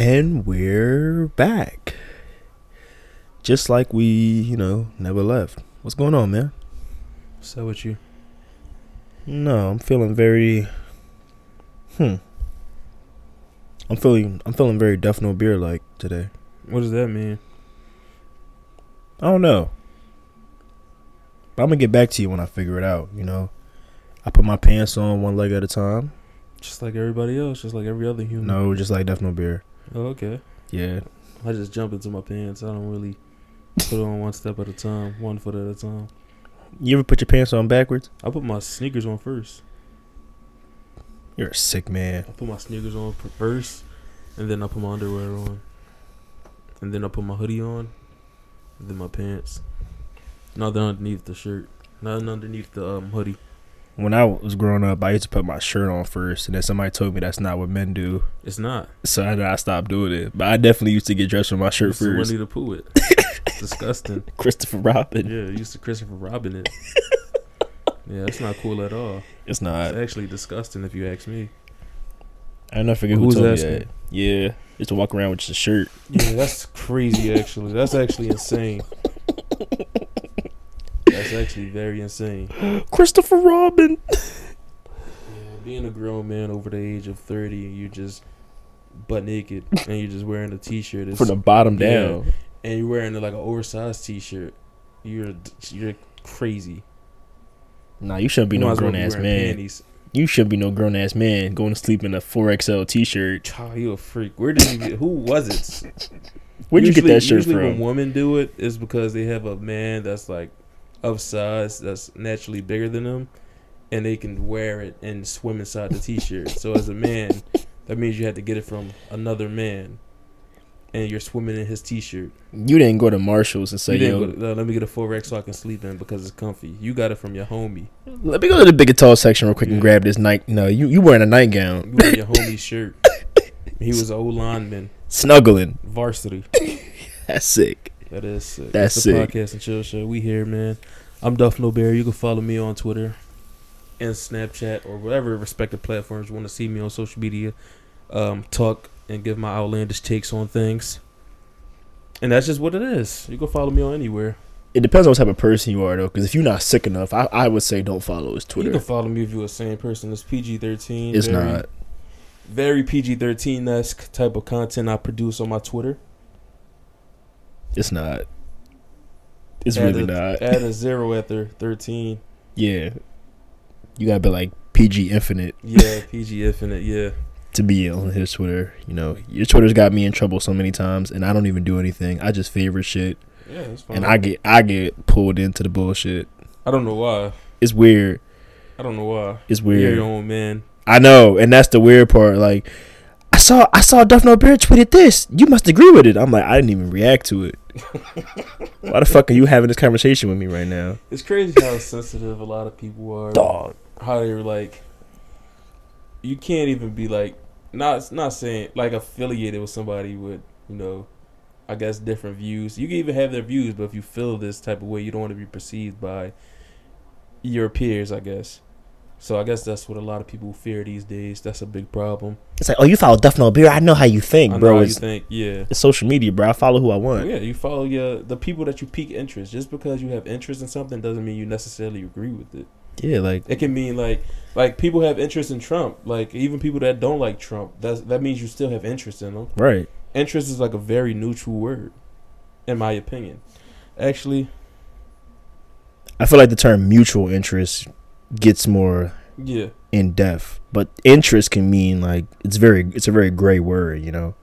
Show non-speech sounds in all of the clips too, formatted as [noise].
And we're back. Just like we, you know, never left. What's going on, man? So with you? No, I'm feeling very Hmm. I'm feeling I'm feeling very Duff No Beer like today. What does that mean? I don't know. But I'm gonna get back to you when I figure it out, you know. I put my pants on one leg at a time. Just like everybody else, just like every other human. No, just like Duff No Beer. Oh, okay. Yeah. I just jump into my pants. I don't really put on one step at a time, one foot at a time. You ever put your pants on backwards? I put my sneakers on first. You're a sick man. I put my sneakers on first, and then I put my underwear on, and then I put my hoodie on, and then my pants. Nothing underneath the shirt. Nothing underneath the um, hoodie. When I was growing up, I used to put my shirt on first, and then somebody told me that's not what men do. It's not. So I, I stopped doing it. But I definitely used to get dressed with my shirt It's first. Winnie the Pooh it. It's [laughs] disgusting. Christopher Robin. Yeah, used to Christopher Robin it. [laughs] Yeah, that's not cool at all. It's not. It's actually disgusting if you ask me. I never forget who Who's told me asking? that. Yeah, just to walk around with your shirt. Yeah, that's crazy. Actually, that's actually [laughs] insane. That's actually very insane. [gasps] Christopher Robin. [laughs] Yeah, being a grown man over the age of thirty, and you just butt naked, [laughs] and you're just wearing a t-shirt, From the bottom Yeah. down. and you're wearing like an oversized t-shirt. You're you're crazy. Nah, you shouldn't be You no might as well grown ass man. Panties. You shouldn't be no grown ass man going to sleep in a 4XL t shirt. Child, you a freak. Where did you get? Who was it? [laughs] Where'd you get that shirt usually when women do it is because they have a man that's like of size that's naturally bigger than them, and they can wear it and swim inside the t-shirt. so as a man, that means you had to get it from another man, and you're swimming in his t-shirt. You didn't go to Marshalls and say, yo, go, "Uh, let me get a full rack so I can sleep in because it's comfy. You got it from your homie. let me go to the big and tall section real quick and grab this night. No, you you wearing a nightgown, You wear your homie's shirt. [laughs] He was an old lineman, snuggling. varsity. [laughs] That's sick. That is sick. That's It's the sick. podcast and chill show. We here, man. I'm Duff No Bear. You can follow me on Twitter and Snapchat or whatever respective platforms you want to see me on social media. Um, talk and give my outlandish takes on things. And that's just what it is. You can follow me on anywhere. It depends on what type of person you are, though. Because if you're not sick enough, I, I would say don't follow his Twitter. You can follow me if you're a same person. It's PG-13. It's very, not. Very PG-13 esque type of content I produce on my Twitter. It's not. It's Add really a- not. [laughs] Add a zero after 13. Yeah. You gotta be like PG Infinite Yeah, [laughs] PG Infinite. Yeah. to be on his Twitter. You know, your Twitter's got me in trouble so many times, and I don't even do anything. I just favorite shit, Yeah, it's fine. and I get I get pulled into the bullshit. I don't know why. It's weird. I don't know why. It's weird. You're own man. I know, and that's the weird part. Like, I saw I saw Duff No Bear tweeted this. You must agree with it. I'm like, I didn't even react to it. [laughs] Why the fuck are you having this conversation with me right now, It's crazy how sensitive a lot of people are. dog? How they're like, you can't even be like, not not saying like affiliated with somebody with you know, I guess different views. You can even have their views, but if you feel this type of way, you don't want to be perceived by your peers. I guess. So I guess that's what a lot of people fear these days. That's a big problem. It's like, oh, you follow Duff No Beer. I know how you think, I know bro. how you It's, think, yeah. it's social media, bro. I follow who I want. Yeah, you follow your the people that you peak interest. Just because you have interest in something doesn't mean you necessarily agree with it. Yeah, like It can mean like like people have interest in Trump. Like even people that don't like Trump, that's that means you still have interest in them. right. Interest is like a very neutral word, in my opinion. Actually, I feel like the term mutual interest gets more yeah, in depth, but interest can mean like it's very it's a very gray word, you know.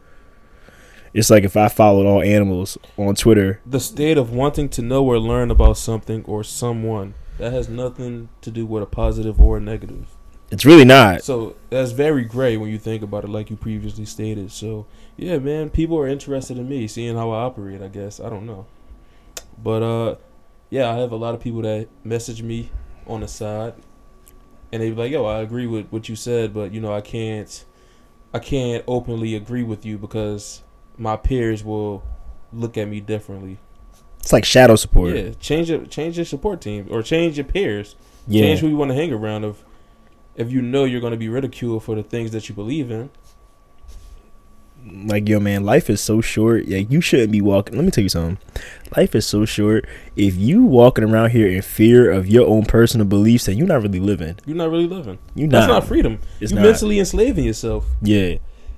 It's like if I followed all animals on Twitter, the state of wanting to know or learn about something or someone that has nothing to do with a positive or a negative. it's really not. So that's very gray when you think about it, like you previously stated. So yeah, man, people are interested in me, seeing how I operate. I guess I don't know, but uh, yeah, I have a lot of people that message me on the side, and they'd be like, "Yo, I agree with what you said, but you know, I can't, I can't openly agree with you because my peers will look at me differently." It's like shadow support. Yeah, change your change your support team or change your peers. Yeah. Change who you want to hang around. If if you know you're going to be ridiculed for the things that you believe in, like yo man, life is so short. Yeah, you shouldn't be walking. Let me tell you something. Life is so short. If you walking around here in fear of your own personal beliefs, then you're not really living. You're not really living. You That's not. freedom. It's you mentally enslaving yourself. Yeah.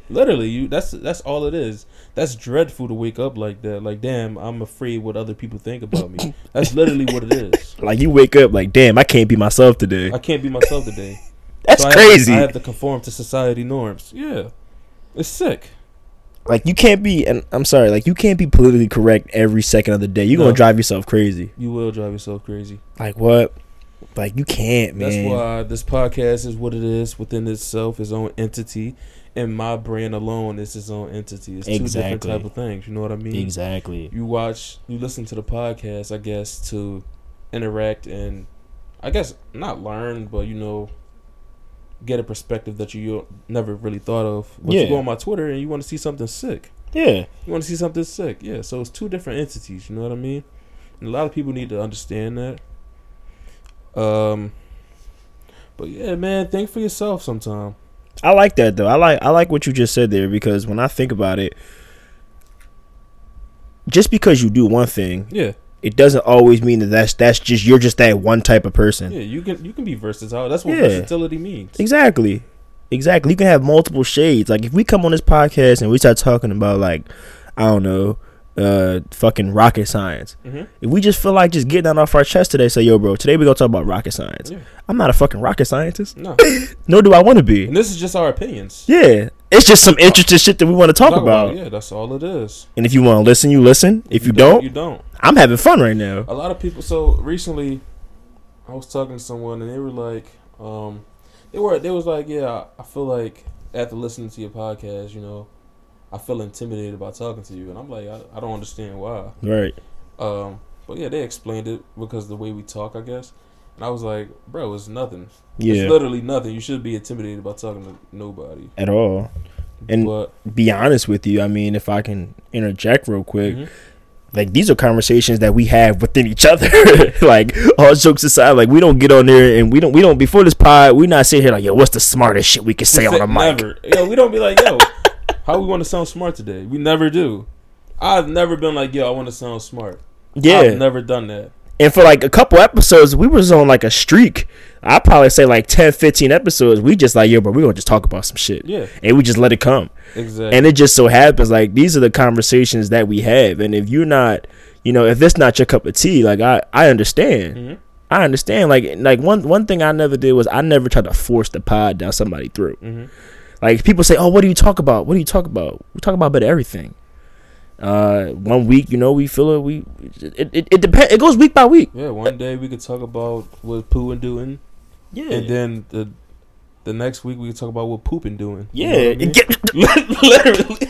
Literally, you. That's that's all it is. That's dreadful to wake up like that. Like, damn, I'm afraid what other people think about me. [laughs] That's literally what it is. Like you wake up like, damn, I can't be myself today. I can't be myself today. [laughs] That's So I have to- crazy. I have to conform to society norms. Yeah, it's sick. Like you can't be and I'm sorry, like you can't be politically correct every second of the day. You're No. gonna drive yourself crazy. You will drive yourself crazy. Like what? Like you can't, man. That's why this podcast is what it is within itself, its own entity, and my brand alone is its own entity. It's two different type of things. You know what I mean? Exactly. You watch, you listen to the podcast, I guess, to interact and, I guess, not learn, but you know, get a perspective that you never really thought of. But Yeah. you go on my Twitter and you want to see something sick. Yeah. You want to see something sick, yeah. So it's two different entities. You know what I mean? And a lot of people need to understand that. Um, but yeah, man, think for yourself sometime. I like that though. I like I like what you just said there because when I think about it, just because you do one thing, Yeah, it doesn't always mean that that's that's just you're just that one type of person. yeah. You can you can be versatile. That's what Yeah. versatility means. Exactly. Exactly. You can have multiple shades. Like if we come on this podcast and we start talking about like I don't know, uh fucking rocket science. hmm If we just feel like just getting that off our chest today, say, yo, bro, today we're gonna talk about rocket science. Yeah. I'm not a fucking rocket scientist. No, [laughs] Nor do I wanna be. and this is just our opinions. Yeah. It's just some interesting shit that we want to talk, about. Yeah, that's all it is. And if you want to listen, you listen. If you don't, you don't. I'm having fun right now. A lot of people. So recently, I was talking to someone, and they were like, um, they were they was like, yeah, I- I feel like after listening to your podcast, you know, I feel intimidated by talking to you, and I'm like, I, I don't understand why. Right. Um, but yeah, they explained it because the way we talk, I guess. And I was like, bro, it's nothing. Yeah. It's literally nothing. You should be intimidated about talking to nobody. At all. And but be honest with you, I mean, if I can interject real quick, Mhm. like these are conversations that we have within each other. [laughs] like all jokes aside, like we don't get on there and we don't we don't before this pod, we not sitting here like, yo, what's the smartest shit we can say on a mic? Never. Yo, we don't be like, yo, how we want to sound smart today? We never do. I've never been like, yo, I want to sound smart. Yeah. I've never done that. And for like a couple episodes, we was on like a streak. I probably say like 10, 15 episodes. We just like, yo, bro, we're gonna just talk about some shit. Yeah, And we just let it come. exactly. And it just so happens like these are the conversations that we have. And if you're not, you know, if this not your cup of tea, like I, I understand. Mhm. I understand. Like like one one thing I never did was I never tried to force the pod down somebody's throat. Mhm. Like people say, "Oh, what do you talk about? What do you talk about?" We talk about about everything. Uh, one week, you know, we feel it. We it it, it depends. It goes week by week. Yeah, one day we could talk about what poo and doing, Yeah, and then the the next week we could talk about what pooping doing. You yeah, know I mean? get- [laughs] literally,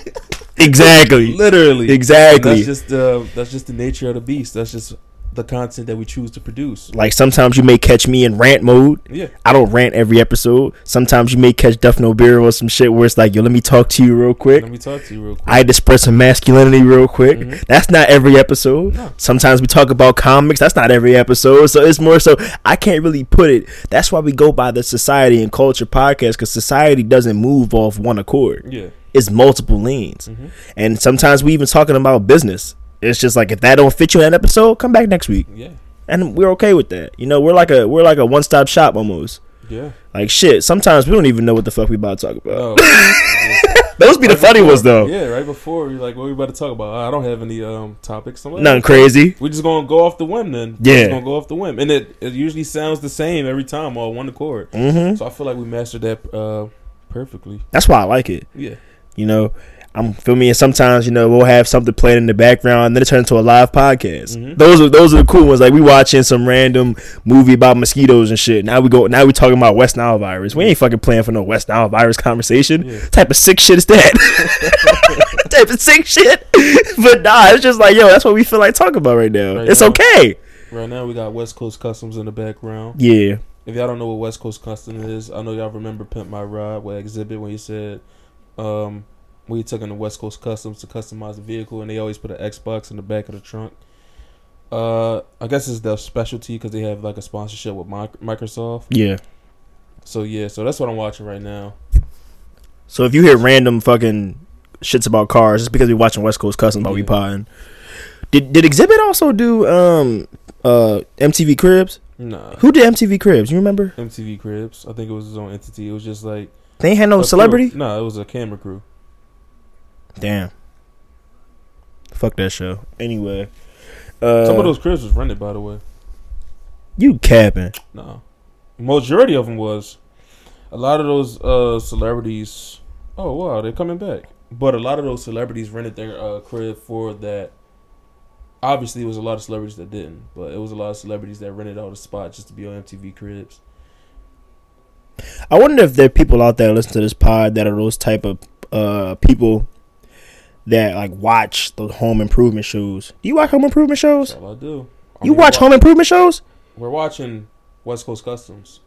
exactly, literally, exactly. That's just uh, that's just the nature of the beast. That's just the content that we choose to produce. like sometimes you may catch me in rant mode. Yeah, I don't rant every episode. Sometimes you may catch Duff No Beer or some shit where it's like, yo, let me talk to you real quick. let me talk to you real quick. I had to spread some masculinity real quick. Mhm. That's not every episode. No. Sometimes we talk about comics. That's not every episode. So it's more so I can't really put it. That's why we go by the society and culture podcast because society doesn't move off one accord. yeah, It's multiple lanes, Mhm. and sometimes we even talking about business. It's just like if that don't fit you in that episode, come back next week, yeah, and we're okay with that. You know, we're like a we're like a one stop shop almost. yeah. Like shit. Sometimes we don't even know what the fuck we about to talk about. [laughs] No. Those be the funny before- ones though. Yeah, right before you're like, what we about to talk about? I don't have any um topics. Nothing crazy. We're just gonna go off the whim then. Yeah. We're just gonna go off the whim, and it it usually sounds the same every time, all one accord. Mm-hmm. So I feel like we mastered that uh perfectly. That's why I like it. Yeah, You know, I'm feel me. And sometimes you know we'll have something playing in the background, and then it turns into a live podcast. Mhm. Those are those are the cool ones. Like we watching some random movie about mosquitoes and shit. Now we go. Now we talking about West Nile virus. We ain't fucking playing for no West Nile virus conversation. Yeah. type of sick shit is that? [laughs] type of sick shit. [laughs] but nah, it's just like yo, that's what we feel like talking about right now. Right it's now. okay. right now we got West Coast Customs in the background. Yeah. If y'all don't know what West Coast Customs is, I know y'all remember Pimp My Ride with Xzibit when he said, um, he took in the West Coast Customs to customize the vehicle, and they always put an Xbox in the back of the trunk. Uh, I guess it's their specialty because they have like a sponsorship with Microsoft. Yeah. So yeah, so that's what I'm watching right now. So if you hear random fucking shits about cars it's because we're watching West Coast Customs while we potting. Did did Xzibit also do um uh MTV Cribs? Nah. Who did MTV Cribs? You remember? MTV Cribs. I think it was his own entity. It was just like They ain't had no celebrity. No, it was a camera crew. Damn. Fuck that show. Anyway, uh, Some of those cribs was rented, by the way. you capping? No, majority of them was. A lot of those uh, celebrities. Oh wow, they're coming back. But a lot of those celebrities rented their uh, crib for that. Obviously, it was a lot of celebrities that didn't, but it was a lot of celebrities that rented out a spot just to be on MTV Cribs. I wonder if there are people out there listening to this pod that are those type of uh people that like watch the home improvement shows. Do you watch home improvement shows? I do. I You mean, watch wa- home improvement shows? We're watching West Coast Customs,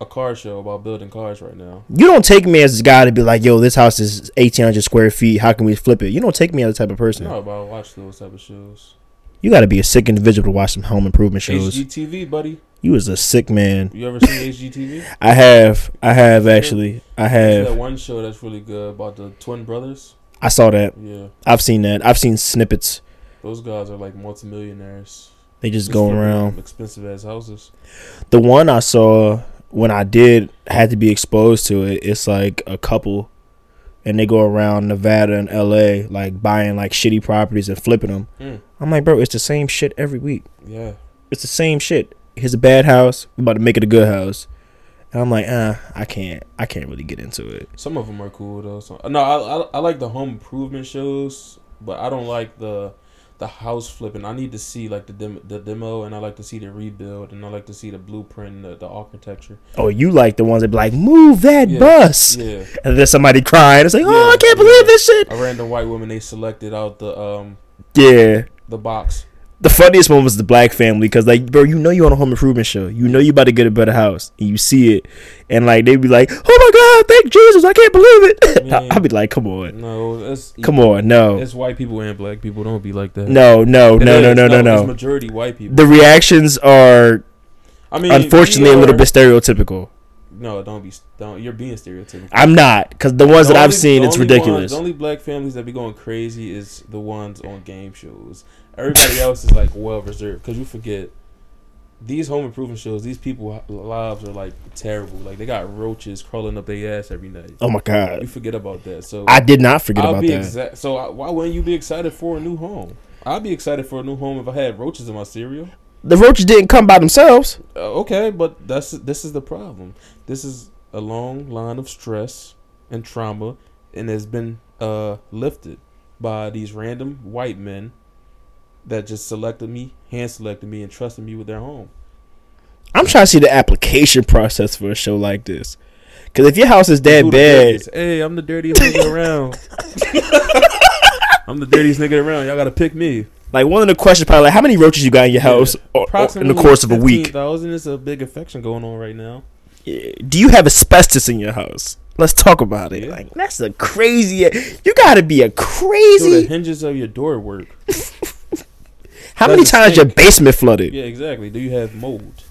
a car show about building cars right now. You don't take me as this guy to be like, yo, this house is eighteen hundred square feet. How can we flip it? You don't take me as the type of person. No, but I watch those type of shows. You got to be a sick individual to watch some home improvement shows. HGTV, buddy. You was a sick man. You ever seen HGTV? [laughs] I have, I have actually, I There's that have. one show that's really good about the twin brothers. I saw that. Yeah, I've seen that. I've seen snippets. those guys are like multimillionaires. They just Just go around. expensive ass houses. The one I saw when I did had to be exposed to it. It's like a couple, and they go around Nevada and L.A. like buying like shitty properties and flipping them. Mm, I'm like, bro, it's the same shit every week. yeah, It's the same shit. Here's a bad house. We about to make it a good house. And I'm like, uh, I can't. I can't really get into it. some of them are cool though. No, I, I I like the home improvement shows, but I don't like the the house flipping. I need to see like the dem- the demo, and I like to see the rebuild, and I like to see the blueprint, and the, the architecture. Oh, you like the ones that be like, move that Yeah. bus, Yeah, and then somebody crying. It's like, oh, Yeah, I can't believe this shit. a random white woman they selected out the um Yeah. the box. The funniest one was the black family because, like, bro, you know you on a home improvement show. You know you about to get a better house, and you see it, and like they be like, "Oh my God, thank Jesus! I can't believe it." [laughs] I'll be like, "Come on, No, it's come on, no, It's white people and black people. Don't be like that. no, no, no, no, no, no, no." majority white people. The reactions are I mean, unfortunately a little bit stereotypical. No, don't be. Don't. You're being stereotypical. I'm not because the ones The that I've seen, it's ridiculous. Ones, the only black families that be going crazy is the ones on game shows. Everybody [laughs] else is like well reserved because you forget these home improvement shows. These people lives are like terrible. Like they got roaches crawling up their ass every night. oh my god! You forget about that. So I did not forget I'll about be that. exact. So I, why wouldn't you be excited for a new home? I'd be excited for a new home if I had roaches in my cereal. the roaches didn't come by themselves. Uh, okay, but that's this is the problem. This is a long line of stress and trauma, and has been uh, lifted by these random white men that just selected me, hand selected me, and trusted me with their home. I'm trying to see the application process for a show like this. Because if your house is that bad. Hey, I'm the dirtiest nigga around. [laughs] I'm the dirtiest nigga around. Y'all gotta pick me. like one of the questions probably like, how many roaches you got in your house or- or in the course of a week? thousand is a big infection going on right now. Do you have asbestos in your house? Let's talk about it. Yeah. Like that's a crazy. You got to be a crazy. Do the hinges of your door work? [laughs] How many times your basement flooded? Yeah, exactly. Do you have mold?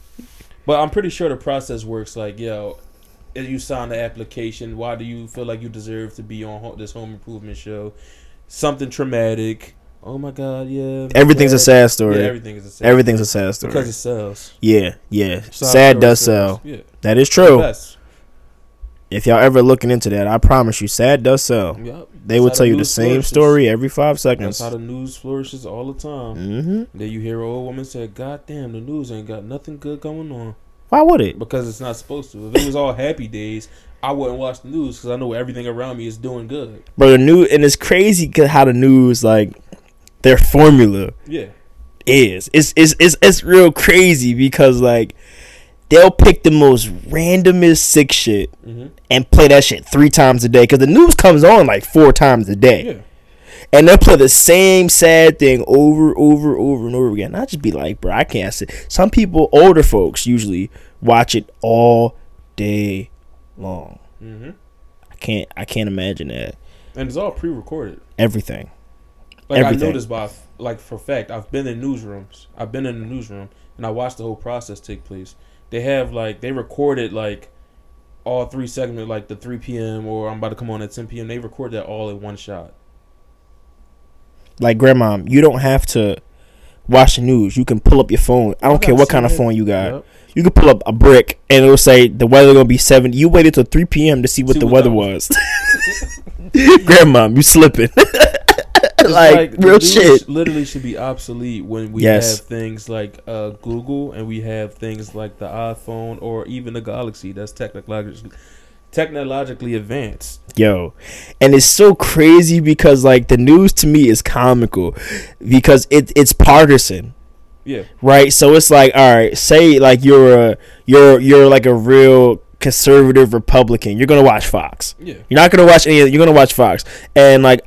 But I'm pretty sure the process works like, yo, if you sign the application, why do you feel like you deserve to be on this home improvement show? Something traumatic. Oh my god, yeah. Everything's a sad story. Yeah, everything is a sad Everything's a sad story. because it sells. yeah, yeah. Sob Sad does sells. sell. Yeah, That is true. If y'all ever looking into that, I promise you, sad does sell. Yep. They will That's tell you the same flourishes. story every five That's seconds. how the news flourishes all the time. hmm Then you hear an old woman say, "God damn, the news ain't got nothing good going on." Why would it? because it's not supposed to. If it was all happy days, I wouldn't watch the news because I know everything around me is doing good. Bro, the news and it's crazy how the news like their formula Yeah, is. It's it's it's it's real crazy because like they'll pick the most randomest sick shit mm-hmm. and play that shit three times a day because the news comes on like four times a day yeah. and they'll play the same sad thing over over over and over again. I just be like, bro, I can't sit. Some people, older folks, usually watch it all day long. Mm-hmm. I can't I can't imagine that. And it's all pre-recorded. Everything. Like Everything. I this by like for fact. I've been in newsrooms. I've been in the newsroom and I watched the whole process take place. They have like they recorded like all three segments, like the 3 p.m. or I'm about to come on at 10 p.m. They record that all in one shot. Like grandma, you don't have to watch the news. You can pull up your phone. I don't I care what kind of phone you got. Yep. You can pull up a brick and it'll say the weather gonna be seventy. You waited till three p.m. to see what See the what weather was. [laughs] grandma, you slipping. [laughs] It's [laughs] like, real shit. Literally should be obsolete when we Yes. have things like uh, Google and we have things like the iPhone or even the Galaxy that's technologically technologically advanced. Yo, and it's so crazy because like the news to me is comical because it it's partisan. Yeah, right? So it's like, all right, say like you're a you're you're like a real conservative Republican. You're gonna watch Fox. yeah. You're not gonna watch any. You're gonna watch Fox. And like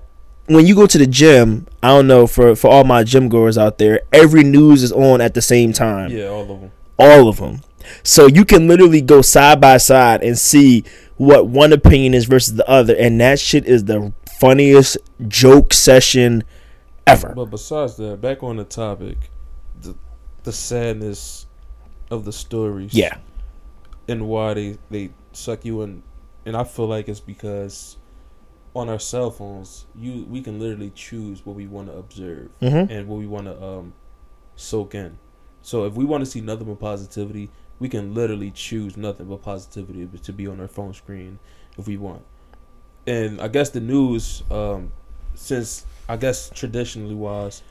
when you go to the gym, I don't know for for all my gym goers out there, every news is on at the same time. Yeah, all of them. All of them. So you can literally go side by side and see what one opinion is versus the other, and that shit is the funniest joke session ever. But besides that, back on the topic, the the sadness of the stories. Yeah. And why they they suck you in, and I feel like it's because on our cell phones, you we can literally choose what we want to observe Mhm. and what we want to um soak in. So if we want to see nothing but positivity, we can literally choose nothing but positivity to be on our phone screen if we want. And I guess the news, um, since I guess traditionally wise,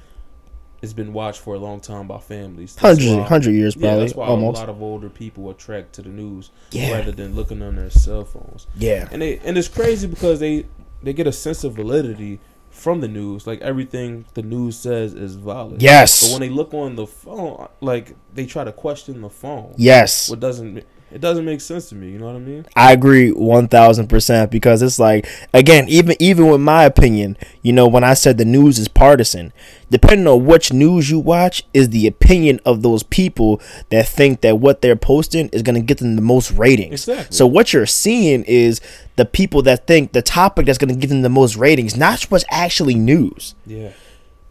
it's been watched for a long time by families. That's Hundred why- hundred years yeah, probably that's why almost. a lot of older people attract to the news Yeah. rather than looking on their cell phones. Yeah. And they and it's crazy because they they get a sense of validity from the news. Like everything the news says is valid. Yes. But when they look on the phone, like they try to question the phone. Yes. What doesn't it doesn't make sense to me? You know what I mean? I agree one thousand percent because it's like again, even even with my opinion, you know, when I said the news is partisan, depending on which news you watch, is the opinion of those people that think that what they're posting is gonna get them the most ratings. Exactly. So what you're seeing is the people that think the topic that's gonna give them the most ratings, not what's actually news. Yeah.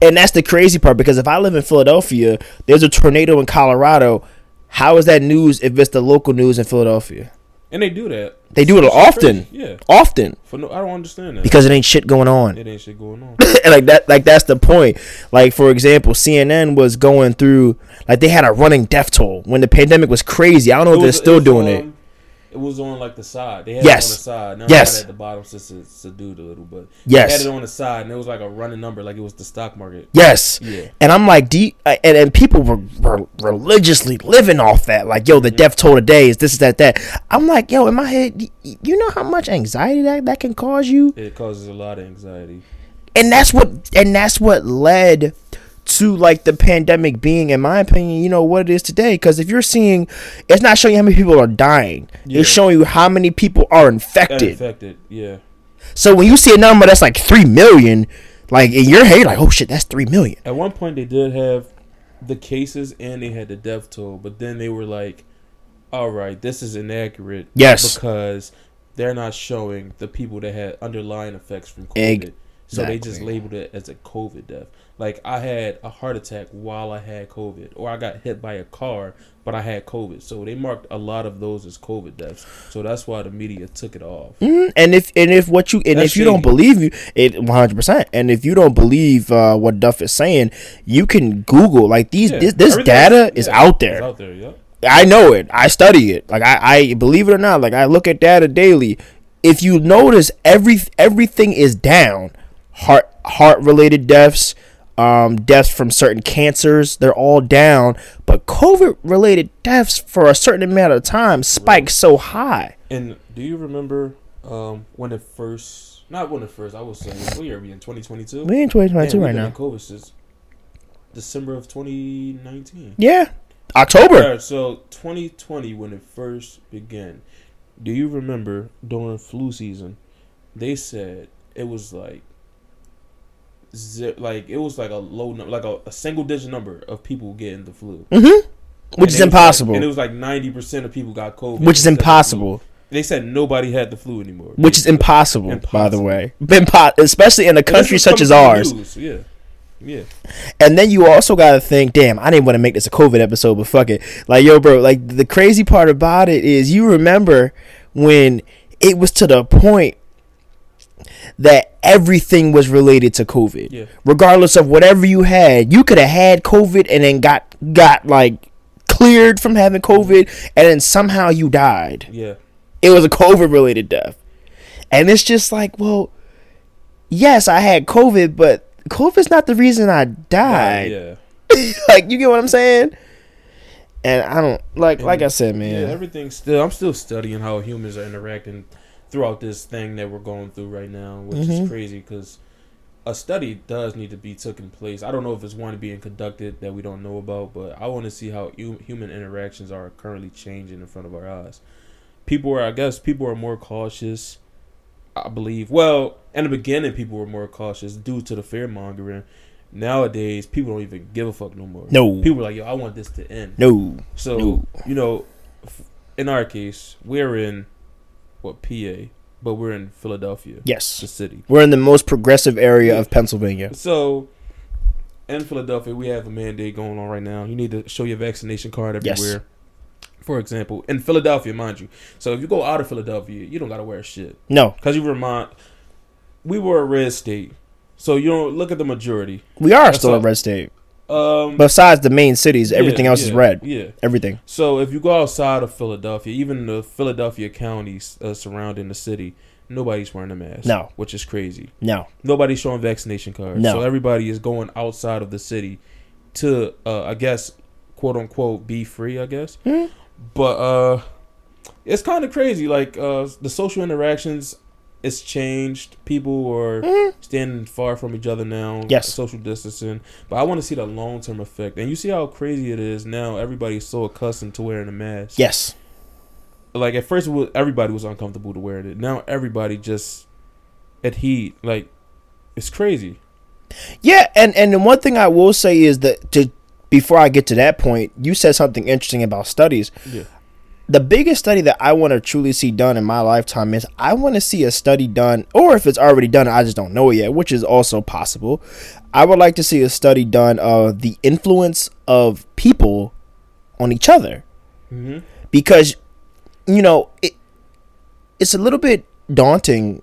And that's the crazy part because if I live in Philadelphia, there's a tornado in Colorado. How is that news if it's the local news in Philadelphia? And they do that. They do it It's often. crazy. Yeah. Often. For no, I don't understand that because it ain't shit going on. it ain't shit going on. [laughs] And like that, like that's the point. Like for example, CNN was going through like they had a running death toll when the pandemic was crazy. I don't know if It they're was- still doing on- it. Um, It was on like the side. They had Yes. it on the side. Now Yes. at the bottom just to subdued a little, but Yes. they had it on the side, and it was like a running number, like it was the stock market. Yes. Yeah. And I'm like, do you, and, and people were, were religiously living off that. Like, yo, the Mm-hmm. death toll today is this, is that, that. I'm like, yo, in my head, you know how much anxiety that, that can cause you? It causes a lot of anxiety. and that's what and that's what led to like the pandemic being in my opinion you know what it is today because if you're seeing it's not showing you how many people are dying Yeah. it's showing you how many people are infected infected. Yeah. so when you see a number that's like 3 million like in your head like oh shit that's 3 million At one point, they did have the cases and they had the death toll, but then they were like, "All right, this is inaccurate." Yes. Because they're not showing the people that had underlying effects from COVID. So they just labeled it as a COVID death. Like I had a heart attack while I had COVID, or I got hit by a car, but I had COVID. So they marked a lot of those as COVID deaths. So that's why the media took it off. Mhm. and if and if what you and That's if you don't believe you it 100% and if you don't believe uh, what duff is saying you can google like these Yeah, this, this data is- yeah, out there It's out there, yep. I know it. I study it. Like I, I believe it or not, like I look at data daily. If you notice, every everything is down. Heart heart related deaths, um, deaths from certain cancers, they're all down. But COVID related deaths for a certain amount of time spiked so high. And do you remember um, when it first? Not when it first. I was saying, what year are we in? Twenty twenty two. We in 2022 right now. COVID since December of twenty nineteen. Yeah, October. So twenty twenty when it first began. Do you remember during flu season? They said it was like. Zi- Like it was like a low number, like a, a single digit number of people getting the flu, Mm-hmm. Which And is was like- impossible. and it was like ninety percent of people got COVID, Which is impossible. They said nobody had the flu anymore. Which is impossible, by the way. [laughs] Impo- especially in a country such as ours. news, Yeah, yeah. And then you also got to think, damn, I didn't want to make this a COVID episode, but fuck it. Like, yo, bro, like the crazy part about it is you remember when it was to the point that everything was related to COVID. Yeah. Regardless of whatever you had, you could have had COVID and then got got like cleared from having COVID and then somehow you died. Yeah. It was a COVID related death. And it's just like, well, yes, I had COVID, but COVID's not the reason I died. Yeah. [laughs] like you get what I'm saying? And I don't like like I said, man. Yeah, everything's still. I'm still studying how humans are interacting throughout this thing that we're going through right now, which Mhm. is crazy because a study does need to be taken place. I don't know if it's one being conducted that we don't know about, but I want to see how hu- human interactions are currently changing in front of our eyes. People are, I guess, people are more cautious. I believe. Well, in the beginning, people were more cautious due to the fear mongering. Nowadays, people don't even give a fuck no more. No. people are like, yo, I want this to end. no. So No. you know, in our case, we're in what PA, but we're in Philadelphia, Yes, the city. We're in the most progressive area of Pennsylvania. So in Philadelphia, we have a mandate going on right now. You need to show your vaccination card Yes. everywhere. For example, in Philadelphia, mind you. So if you go out of Philadelphia, you don't gotta wear shit No. because you remind. We were a red state, so you don't look at the majority. We are That's still a red state. Um, Besides the main cities, everything yeah, else is red. Yeah. Everything. So if you go outside of Philadelphia, even the Philadelphia counties uh, surrounding the city, nobody's wearing a mask. No. which is crazy. No. Nobody's showing vaccination cards. No. So everybody is going outside of the city to, uh, I guess, quote unquote, be free. I guess. Hmm. But uh, it's kind of crazy. Like uh, the social interactions. It's changed. People are Mhm. standing far from each other now. Yes. Social distancing. But I want to see the long term effect. And you see how crazy it is now. Everybody's so accustomed to wearing a mask. Yes. Like at first, was, everybody was uncomfortable to wearing it. Now everybody just adhere. Like it's crazy. Yeah, and and the one thing I will say is that to before I get to that point, you said something interesting about studies. Yeah. The biggest study that I want to truly see done in my lifetime is I want to see a study done, or if it's already done, I just don't know it yet, which is also possible. I would like to see a study done of the influence of people on each other Mm-hmm. because you know it it's a little bit daunting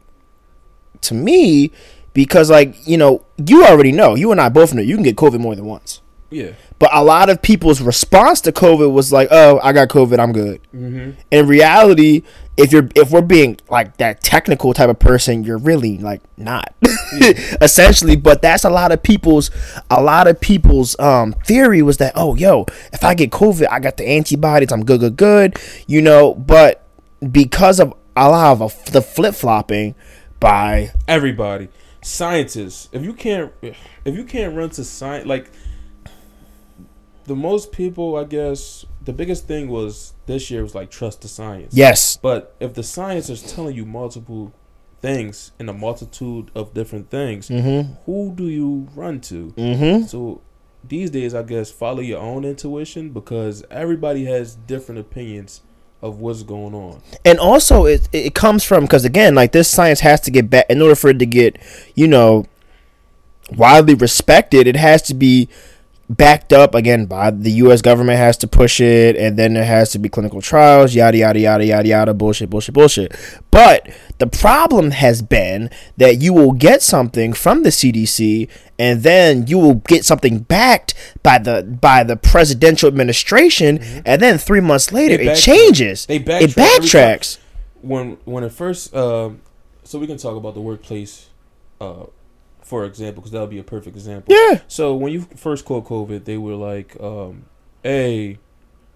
to me because like you know you already know you and I both know you can get COVID more than once Yeah. But a lot of people's response to COVID was like oh I got COVID I'm good. Mm-hmm. in reality if you're if we're being like that technical type of person you're really like not. [laughs] Essentially but that's a lot of people's a lot of people's um theory was that oh yo if i get covid i got the antibodies i'm good good good you know? But because of a lot of the flip-flopping by Everybody, scientists. If you can't, if you can't run to science, like the most people, I guess, the biggest thing was this year was like trust the science. yes But if the science is telling you multiple things in a multitude of different things, mm-hmm who do you run to? mm-hmm So these days, I guess, follow your own intuition because everybody has different opinions of what's going on. and also it it comes from because again like this science has to get back in order for it to get you know widely respected it has to be backed up again by the US government has to push it and then there has to be clinical trials yada yada yada yada yada bullshit bullshit bullshit. But the problem has been that you will get something from the CDC and then you will get something backed by the by the presidential administration and then 3 months later it changes. They it backtrack time. backtracks. When when it first um so we can talk about the workplace uh for example because that'll be a perfect example. Yeah. So when you first caught covid they were like um hey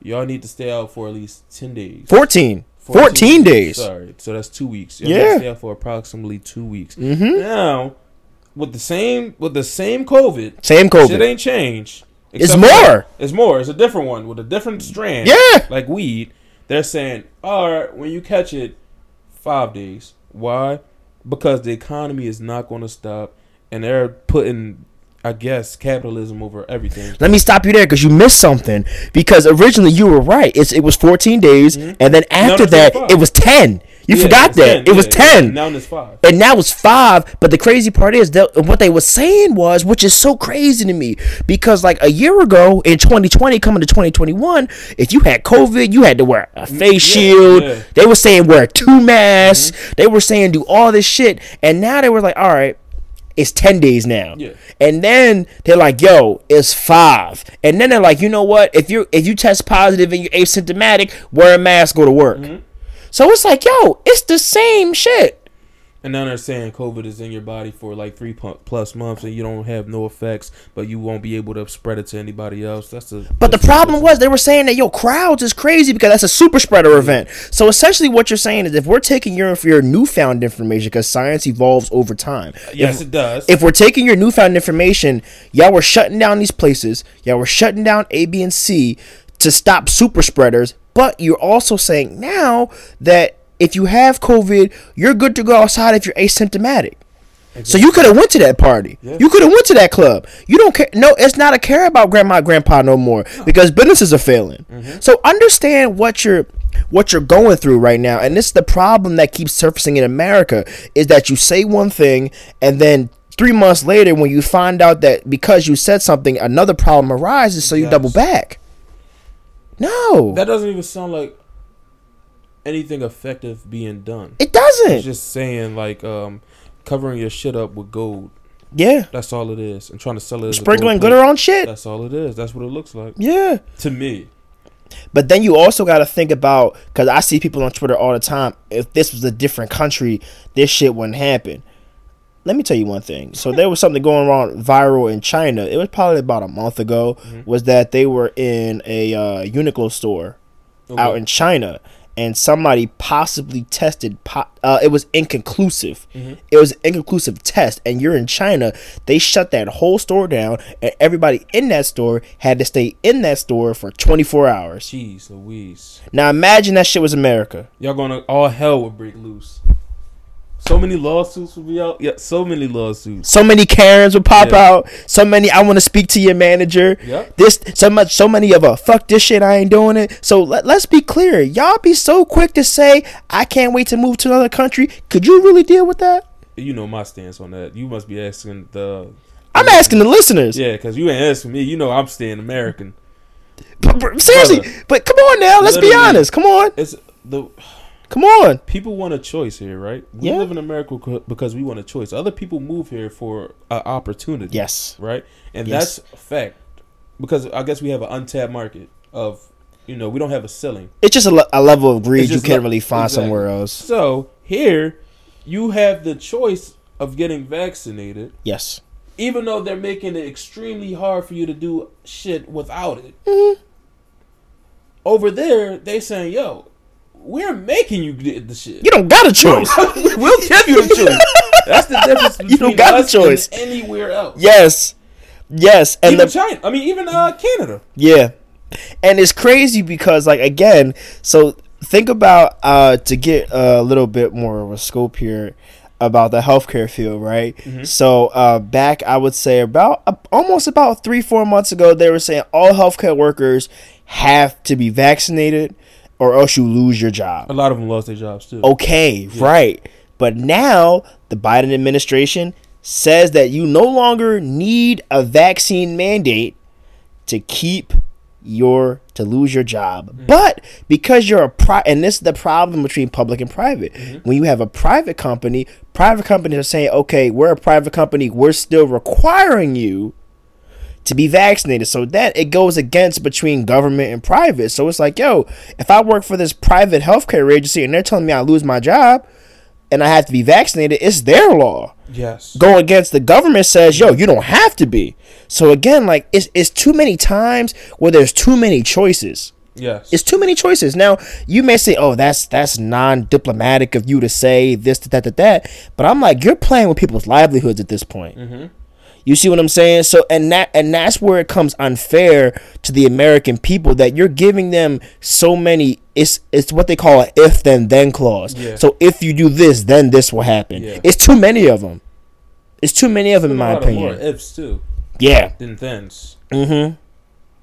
y'all need to stay out for at least 10 days. 14 14 days. Sorry. So that's two weeks. Y'all Yeah. stay out for approximately two weeks. Mhm now with the same with the same covid same covid. ain't changed it's more. It's more. It's a different one with a different strand. Yeah. Like weed, they're saying, all right, when you catch it, five days. Why? Because the economy is not going to stop, and they're putting, I guess, capitalism over everything. Let me stop you there because you missed something. Because originally you were right. It's it was 14 days, Mhm. and then after that five. it was 10. You Yeah, forgot that 10, it was yeah. ten. Now it's five. and now it's five. But the crazy part is that what they were saying was, which is so crazy to me, because like a year ago in 2020, coming to 2021, if you had COVID, you had to wear a face yeah, shield. yeah. They were saying wear two masks. They were saying do all this shit, and now they were like, all right. It's ten days now, Yeah. and then they're like, "Yo, it's five. And then they're like, "You know what? If you if you test positive and you're asymptomatic, wear a mask, go to work." Mm-hmm. So it's like, "Yo, it's the same shit." And now they're saying COVID is in your body for like three plus months, and you don't have no effects, but you won't be able to spread it to anybody else. That's a. But the that's a- problem was they were saying that yo crowds is crazy because that's a super spreader event. So essentially, what you're saying is if we're taking your your newfound information because science evolves over time. Yes, if, it does. if we're taking your newfound information, y'all were shutting down these places. Y'all were shutting down A, B, and C to stop super spreaders. But you're also saying now that if you have COVID, you're good to go outside if you're asymptomatic. So you could have went to that party. Yeah. You could have went to that club. You don't care. No, it's not a care about grandma, grandpa no more because businesses are failing. Mm-hmm. So understand what you're what you're going through right now, and this is the problem that keeps surfacing in America is that you say one thing and then. Three months later, when you find out that because you said something, another problem arises, so you Yes. double back. No, that doesn't even sound like anything effective being done. it doesn't. It's just saying like um, covering your shit up with gold. yeah, That's all it is, and trying to sell it. Sprinkling glitter on shit. That's all it is. That's what it looks like Yeah. to me. But then you also got to think about because I see people on Twitter all the time. If this was a different country, this shit wouldn't happen. Let me tell you one thing. So there was something going on viral in China. It was probably about a month ago. Was that they were in a uh, Uniqlo store out in China, and somebody possibly tested. Po- uh, it was inconclusive. It was an inconclusive test, and you're in China. They shut that whole store down, and everybody in that store had to stay in that store for 24 hours. Jeez Louise. Now imagine that shit was America. Y'all gonna all hell would break loose. So many lawsuits would be out. Yeah, so many lawsuits. So many Karens would pop Yeah. out. So many I want to speak to your manager. Yep. This so much so many of a fuck this shit I ain't doing it. So let, let's be clear. Y'all be so quick to say I can't wait to move to another country. Could you really deal with that? You know my stance on that. You must be asking the. I'm asking the listeners. Yeah, because you ain't asking me. You know I'm staying American. But- but seriously, Brother. but come on now, let's be honest. Come on. It's the Come on. people want a choice here, right? We Yeah. live in America because we want a choice. Other people move here for an opportunity. Yes. right? And Yes. that's a fact because I guess we have an untapped market of you know we don't have a ceiling. It's just a, le- a level of greed you can't le- really find exactly. somewhere else. So here, you have the choice of getting vaccinated, Yes. even though they're making it extremely hard for you to do shit without it. Mm-hmm. Over there, they saying, "Yo, we're making you get the shit. You don't got a choice. [laughs] we'll give you the [laughs] choice." That's the difference You don't got a choice. anywhere else. yes. Yes. And even the China. I mean, even uh, Canada. Yeah. And it's crazy because like again, so think about uh to get a little bit more of a scope here about the healthcare field, right? So uh back I would say about uh, almost about 3 4 months ago they were saying all healthcare workers have to be vaccinated or else you lose your job. A lot of them lost their jobs too. Okay, right. But now the Biden administration says that you no longer need a vaccine mandate to keep your to lose your job. Mm. But because you're a pri and this is the problem between public and private. Mm-hmm. When you have a private company, private companies are saying, "Okay, we're a private company, we're still requiring you to be vaccinated. So that it goes against between government and private. So it's like, yo, if I work for this private healthcare agency and they're telling me I lose my job and I have to be vaccinated, it's their law. Yes. Go against the government says, yo, you don't have to be. So again, like it's it's too many times where there's too many choices. Yes. It's too many choices. Now you may say, "Oh, that's that's non-diplomatic of you to say this, that, that, that," but I'm like, you're playing with people's livelihoods at this point. Mm-hmm. You see what I'm saying? So, and that and that's where it comes unfair to the American people that you're giving them so many. It's it's what they call an if then then clause. Yeah. So if you do this, then this will happen. Yeah. It's too many of them. It's too many of them, in my lot of more opinion. ifs too Yeah. than thens. Mm-hmm.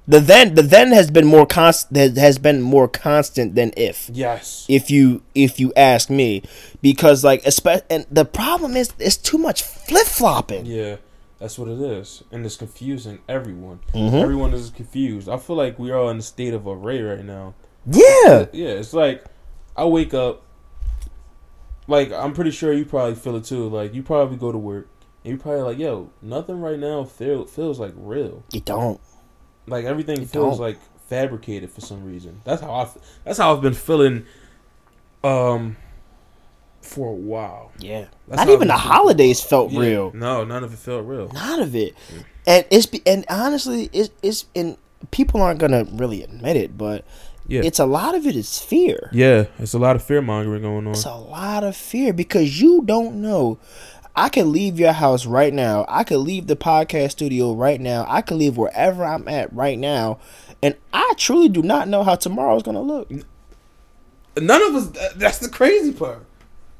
The then the then has been more constant has been more constant than if. Yes. If you if you ask me, because like espe- and the problem is it's too much flip flopping. Yeah, that's what it is, and it's confusing everyone. Mhm. Everyone is confused. I feel like we are in a state of array right now. Yeah, Yeah, it's like I wake up. Like I'm pretty sure you probably feel it too. Like you probably go to work and you're probably like, yo, nothing right now feel, feels like real. you don't. Like everything You feels don't. like fabricated for some reason. That's how I. That's how I've been feeling. Um. For a while. Yeah, That's not even the been holidays felt Yeah. real. No, none of it felt real. None of it. And it's be- and honestly, it's it's and people aren't gonna really admit it, but Yeah. it's a lot of it is fear. Yeah, it's a lot of fear mongering going on. It's a lot of fear because you don't know. I could leave your house right now. I could leave the podcast studio right now. I could leave wherever I'm at right now. And I truly do not know how tomorrow's going to look. None of us. That's the crazy part.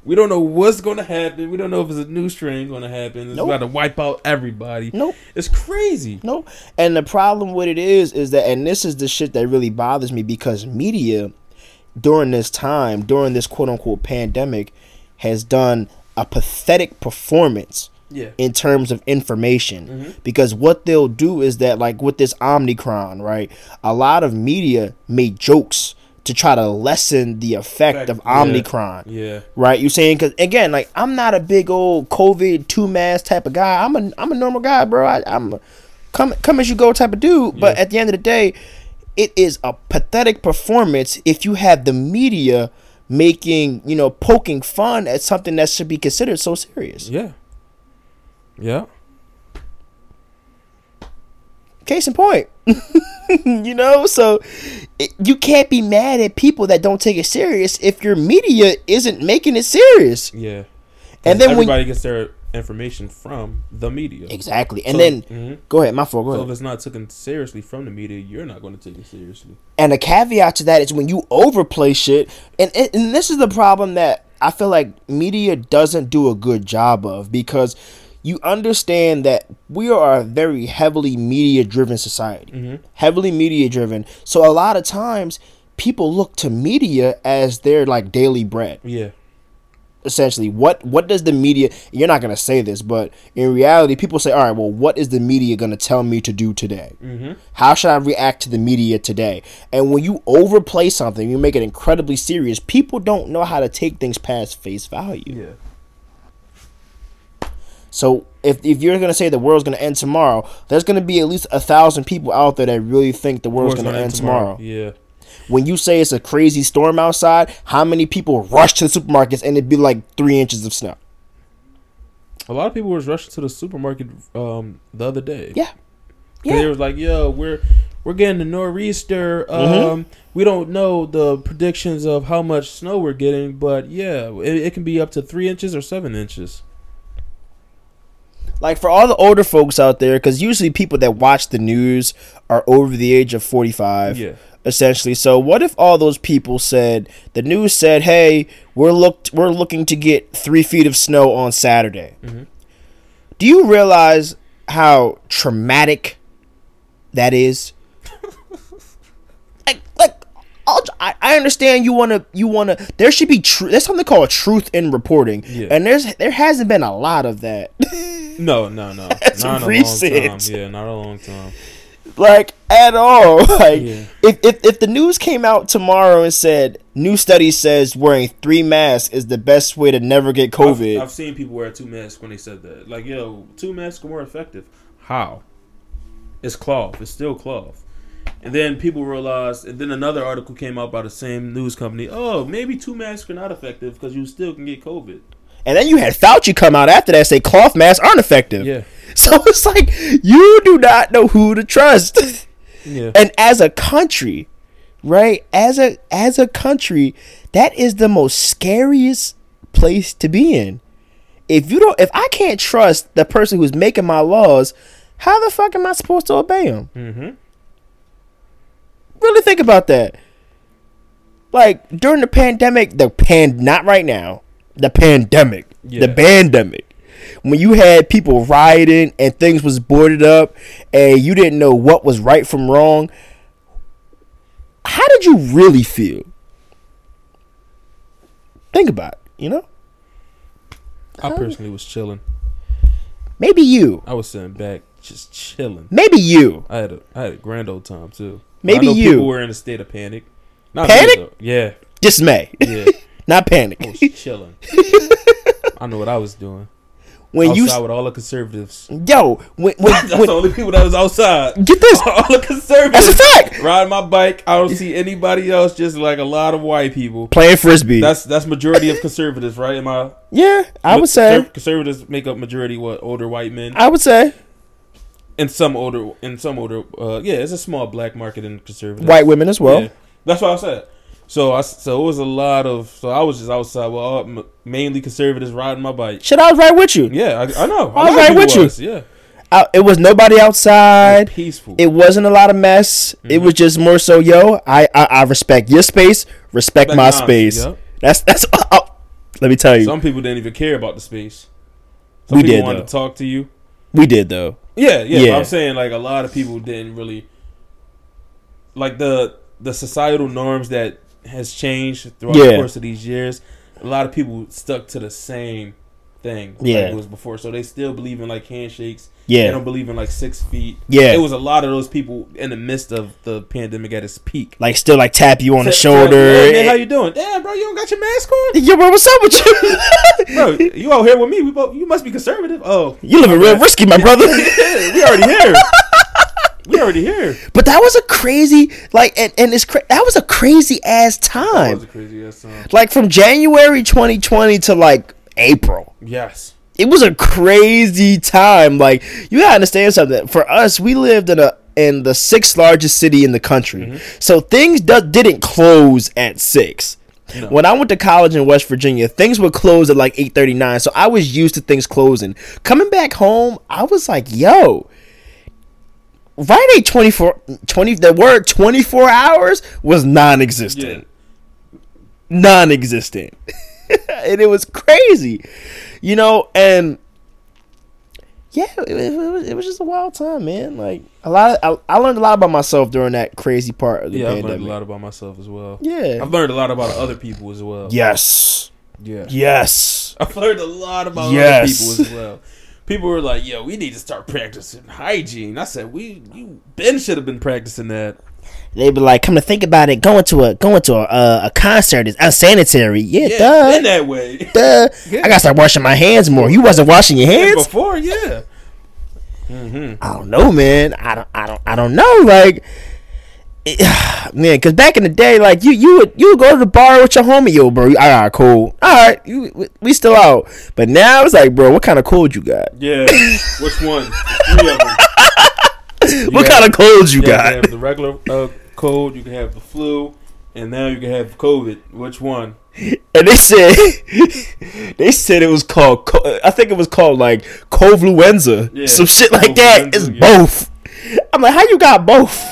We don't know what's going to happen. We don't know if it's a new strain going to happen. It's Nope. about to wipe out everybody. Nope. It's crazy. No. And the problem with it is, is that, and this is the shit that really bothers me because media during this time, during this quote unquote pandemic, has done a pathetic performance Yeah. in terms of information Mhm. because what they'll do is that like with this omicron right a lot of media made jokes to try to lessen the effect of Yeah. omicron Yeah. right you saying because again like i'm not a big old covid two mask type of guy i'm a i'm a normal guy bro I, i'm a come come as you go type of dude but Yeah. at the end of the day it is a pathetic performance if you have the media making you know poking fun at something that should be considered so serious Yeah. Yeah. Case in point. [laughs] you know, so it, you can't be mad at people that don't take it serious if your media isn't making it serious. Yeah. And then when everybody gets their information from the media. exactly, and So- then Mhm. go ahead, my fault. Go So ahead. if it's not taken seriously from the media, you're not going to take it seriously. And a caveat to that is when you overplay shit, and and and this is the problem that I feel like media doesn't do a good job of because you understand that we are a very heavily media driven society. Mhm. Heavily media driven. So a lot of times people look to media as their like daily bread. Yeah. essentially what what does the media you're not going to say this but in reality people say all right well what is the media going to tell me to do today Mm-hmm. how should i react to the media today and when you overplay something you make it incredibly serious people don't know how to take things past face value Yeah. So if, if you're going to say the world's going to end tomorrow there's going to be at least a thousand people out there that really think the world's going to end tomorrow Yeah. when you say it's a crazy storm outside how many people rush to the supermarkets and it'd be like three inches of snow A lot of people was rushing to the supermarket um, the other day. Yeah. Yeah. They was like, "Yo, we're we're getting the nor'easter. Um, Mhm. We don't know the predictions of how much snow we're getting, but yeah, it, it can be up to three inches or seven inches." Like for all the older folks out there because usually people that watch the news are over the age of 45 Yeah. essentially so what if all those people said the news said hey we're looked we're looking to get three feet of snow on saturday Mhm. do you realize how traumatic that is [laughs] like like I'll, I, I understand you want to you want to there should be true there's something called truth in reporting Yeah. and there's there hasn't been a lot of that [laughs] No, no, no, [laughs] That's not a recent. long time. Yeah, not a long time. like at all. [laughs] Like Yeah. if, if if the news came out tomorrow and said new study says wearing three masks is the best way to never get COVID. I've, I've seen people wear two masks when they said that. Like, yo, two masks are more effective. How? It's cloth. It's still cloth. And then people realized, and then another article came out by the same news company. Oh, maybe two masks are not effective because you still can get COVID. and then you had Fauci come out after that say cloth masks aren't effective. Yeah, [laughs] So it's like you do not know who to trust. [laughs] yeah, and as a country, right? As a as a country, that is the most scariest place to be in. If you don't if I can't trust the person who's making my laws, how the fuck am I supposed to obey them? mm-hmm. Really think about that. Like during the pandemic, the pan not right now, the pandemic, Yeah. the pandemic. when you had people rioting and things was boarded up and you didn't know what was right from wrong, how did you really feel? Think about it, you know? I personally was chilling. Maybe you. I was sitting back, just chilling. Maybe you. I had a I had a grand old time too. Maybe you. People were in a state of panic. Not Panic? Me, yeah, Dismay. yeah. [laughs] Not panic. Oh, I was chilling. [laughs] I know what I was doing. When you outside with all the conservatives. yo, when, when, [laughs] That's when the only people that was outside. get this. all the conservatives. That's a fact. Riding my bike. I don't see anybody else. Just like a lot of white people. Playing frisbee. That's that's majority of conservatives, right? Am I? yeah, I would say. Conservatives make up majority. What older white men I would say and some older in some older. Uh, yeah, it's a small black market in conservative white women as well. Yeah. That's what I said. So I so it was a lot of. So I was just outside. Well, all- m- mainly conservatives riding my bike. Shit, I was right with you. Yeah, I, I know. i was right with you. Yeah, I, it was nobody outside. peaceful. It wasn't a lot of mess. It Mm-hmm. was just more so, yo. I, I I respect your space. Respect Respect my space. yep. That's that's. [laughs] oh, let me tell you, Some people didn't even care about the space. Some We people did, wanted though. to talk to you. we did though. Yeah, yeah. Yeah. I'm saying like a lot of people didn't really like the the societal norms that has changed throughout Yeah. the course of these years. A lot of people stuck to the same thing Yeah. like it was before, so they still believe in like handshakes. Yeah. They don't believe in like six feet. Yeah. it was a lot of those people in the midst of the pandemic at its peak. like still like tap you on the shoulder. Hey, man, how you doing? Damn, bro, you don't got your mask on, Yo, bro, what's up with you? [laughs] bro. You out here with me? We both, you must be conservative. Oh, you living real risky, my brother. [laughs] yeah, we already here. [laughs] we already here. But that was a crazy, like, and, and it's cra- that was a crazy ass That time. was a crazy ass time. Like from January 2020 to like April. Yes. It was a crazy time. Like you gotta understand something. For us, we lived in a in the sixth largest city in the country, Mm-hmm. so things do- didn't close at six. No. When I went to college in West Virginia, things would close at like eight thirty nine. So I was used to things closing. Coming back home, I was like, "Yo, Rite Aid 24, 20, The word twenty four hours was non existent Yeah. non-existent [laughs] and it was crazy you know and yeah it, it, was, it was just a wild time man like a lot of, I, I learned a lot about myself during that crazy part of the Yeah, pandemic learned a lot about myself as well. yeah I've learned a lot about other people as well. yes Yeah. yes I've learned a lot about Yes. other people as well. People were like, "Yo, we need to start practicing hygiene." I said, "We, you, Ben should have been practicing that." They be like come to think about it going to a going to a, a concert is unsanitary yeah, Yeah, duh been that way. [laughs] duh Yeah. i gotta start washing my hands more you wasn't washing your Yeah, hands before, yeah. hmm I don't know, man. I don't, I don't, I don't know. Like, it, [sighs] man, because back in the day, like you, you would, you would go to the bar with your homie, yo, bro. All right, cool. All right, you, we- we still out. But now it's like, bro, what kind of cold you got? Yeah. [laughs] Which one? [laughs] Three of them. You what kind of cold you got? You have the regular uh, cold. You can have the flu, and now you can have COVID. Which one? And they said, [laughs] they said it was called. I think it was called like Covluenza, Yeah, some shit like that. It's yeah. both. I'm like, how you got both?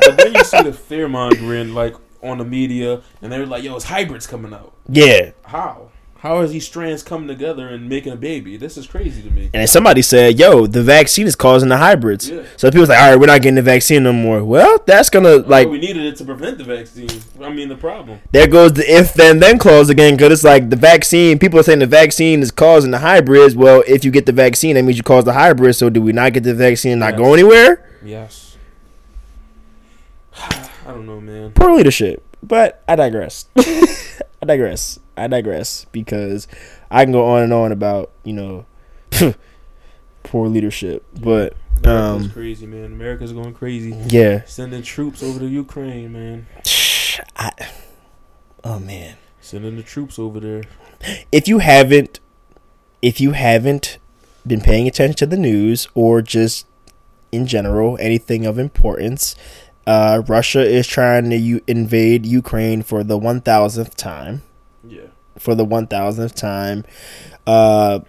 but then you see the [laughs] fear mongering like on the media, and they're like, "Yo, it's hybrids coming out." yeah. How? How are these strands coming together and making a baby? This is crazy to me. And somebody said, "Yo, the vaccine is causing the hybrids." Yeah. So people's like, "All right, we're not getting the vaccine no more." Well, that's gonna like Like we needed it to prevent the vaccine. I mean, the problem. there goes the if then then clause again because it's like the vaccine. People are saying the vaccine is causing the hybrids. Well, if you get the vaccine, that means you cause the hybrids. So do we not get the vaccine and not Yes. go anywhere? Yes. [sighs] I don't know, man. Poor leadership. But I digress. [laughs] I digress. I digress because I can go on and on about you know [laughs] poor leadership. But America's um, crazy, man. America's going crazy. yeah. Sending troops over to Ukraine, man. [sighs] I, oh man. Sending the troops over there. if you haven't if you haven't been paying attention to the news or just in general anything of importance uh, russia is trying to u- invade ukraine for the 1000th time Yeah. For the 1000th time. Uh,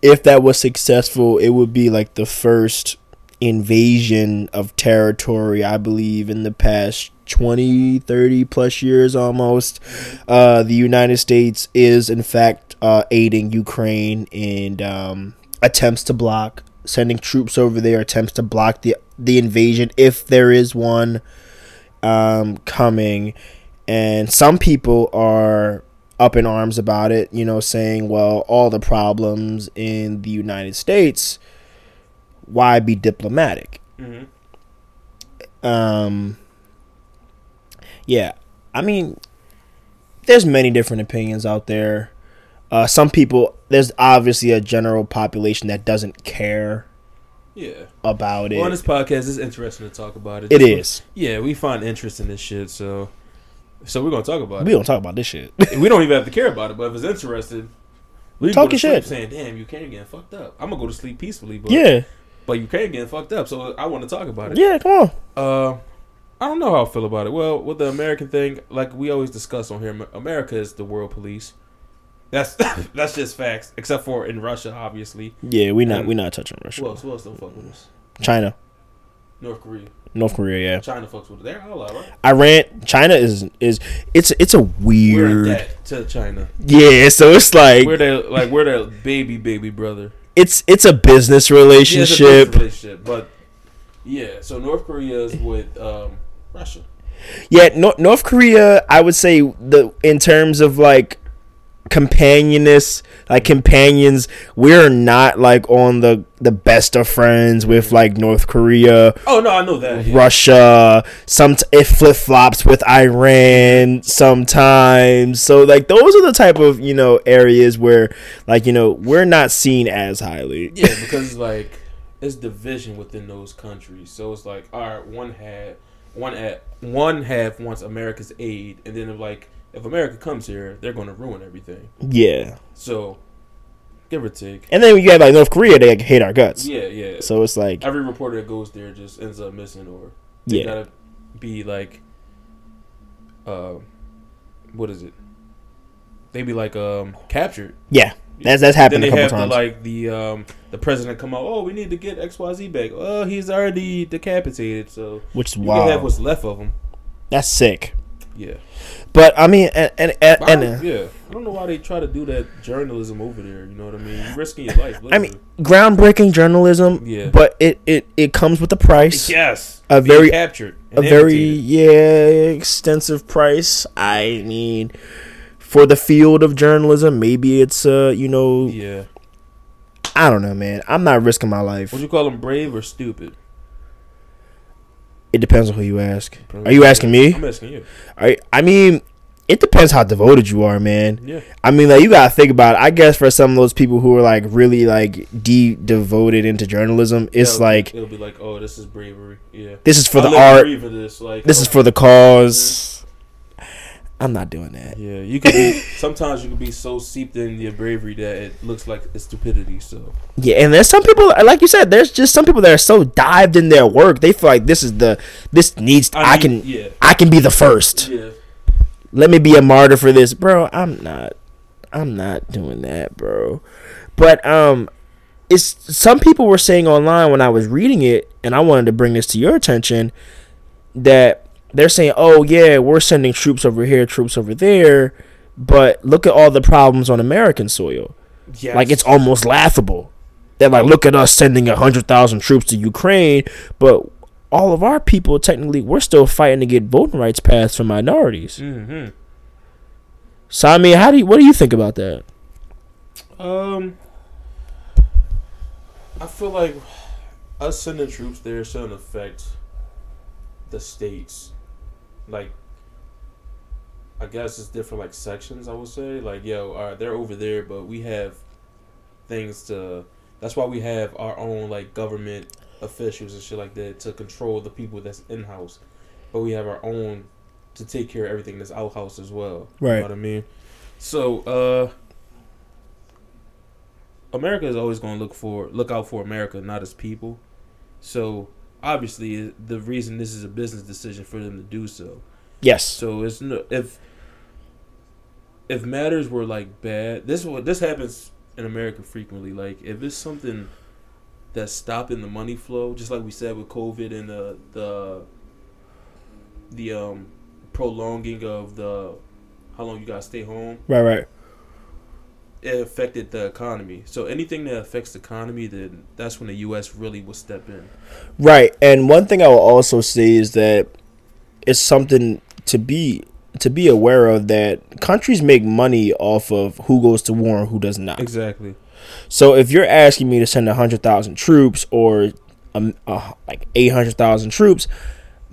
if that was successful it would be like the first invasion of territory i believe in the past 20 30 plus years almost. Uh, the united states is in fact uh, aiding ukraine and um, attempts to block, sending troops over there, attempts to block the the invasion if there is one um, coming, and some people are up in arms about it. You know, saying, "Well, all the problems in the United States, why be diplomatic?" Mhm. Um, yeah, I mean, there's many different opinions out there. Uh, some people, there's obviously a general population that doesn't care Yeah. about it. Well, on this podcast, it's interesting to talk about it. it Just- is. Yeah, we find interest in this shit, so so we're gonna talk about it. We it. don't talk about this shit. [laughs] We don't even have to care about it, but if it's interested, we can Talk go to your sleep shit. Saying, "Damn, you can't getting fucked up." I'm gonna go to sleep peacefully, but yeah, but you can't getting fucked up, so I want to talk about it. yeah. Come on. Uh, I don't know how I feel about it. Well, with the American thing, like we always discuss on here, America is the world police. That's [laughs] that's just facts, except for in Russia, obviously. Yeah, we not we not touching Russia. Who else? Who else don't fuck with us? China, North Korea. North Korea. Yeah, China fucks with us. They're right? Iran. China is is it's it's a We're in weird. to China. Yeah, so it's like We're their like we're their baby baby brother. it's it's a business Yeah, a relationship. business relationship, but yeah. So North Korea is with um, Russia. Yeah, Nor- North Korea, I would say the in terms of like companionist, like companions, we're not like on the the best of friends with like North Korea, Oh no, I know that. yeah. Russia. Some it flip flops with Iran sometimes. So like those are the type of you know areas where like you know we're not seen as highly. [laughs] Yeah, because like it's division within those countries. So it's like, all right, one had one at one half wants America's aid, and then like if America comes here, they're going to ruin everything. Yeah, So give or take. and then you have like North Korea, they like, hate our guts. Yeah, yeah. So it's like Every reporter that goes there just ends up missing, or they yeah, gotta be like, uh, what is it? They be like um captured. yeah. That's that's happened. Then they a couple have times. to like the um the president come out. Oh, we need to get X Y Z back. Oh, he's already decapitated, so which is can have what's left of him. That's sick. Yeah, But I mean, and and, and, I and, uh, yeah. I don't know why they try to do that journalism over there. You know what I mean? You're risking your life. I mean, groundbreaking journalism. Yeah. But it, it, it comes with a price. yes, a very- captured, A very imitated. yeah extensive price. I mean, for the field of journalism, maybe it's uh you know yeah. I don't know, man. I'm not risking my life. Would you call them brave or stupid? It depends on who you ask. Are you asking me? I'm asking you. I I mean, it depends how devoted you are, man. Yeah. I mean, like you gotta think about. It. I guess for some of those people who are like really like de devoted into journalism, it's It'll- like it'll be like, oh, this is bravery. Yeah. this is for I the art. for this. Like, This oh, is for the cause. I'm not doing that. Yeah, you could be. [laughs] sometimes you can be so seeped in your bravery that it looks like it's stupidity. So Yeah, and there's some people, like you said, there's just some people that are so dived in their work. They feel like this is the this needs. I, mean, can Yeah. I can be the first. Yeah. Let me be a martyr for this, bro. I'm not. I'm not doing that, bro. But um, it's some people were saying online when I was reading it, and I wanted to bring this to your attention that they're saying, "Oh yeah, we're sending troops over here, troops over there." But look at all the problems on American soil. Yes. Like it's almost laughable. They're like, look at us sending a hundred thousand troops to Ukraine, but all of our people technically we're still fighting to get voting rights passed for minorities. hmm So I mean, how do you, what do you think about that? Um, I feel like us sending troops there shouldn't affect the states. Like, I guess it's different, like sections. I would say, like, yo, all right, they're over there, but we have things to. That's why we have our own like government officials and shit like that to control the people that's in house, but we have our own to take care of everything that's out house as well. You Right. know what I mean? So, uh. America is always going to look for look out for America, not its people. So obviously, the reason this is a business decision for them to do so. Yes. So it's no if if matters were like bad. This what this happens in America frequently. Like if it's something that's stopping the money flow, just like we said with COVID and the the the um prolonging of the how long you gotta stay home Right. Right. It affected the economy. So anything that affects the economy, then that's when the U.S. really will step in. Right, and one thing I will also say is that it's something to be to be aware of that countries make money off of who goes to war and who does not. Exactly. So if you're asking me to send a hundred thousand troops or um, uh, like eight hundred thousand troops,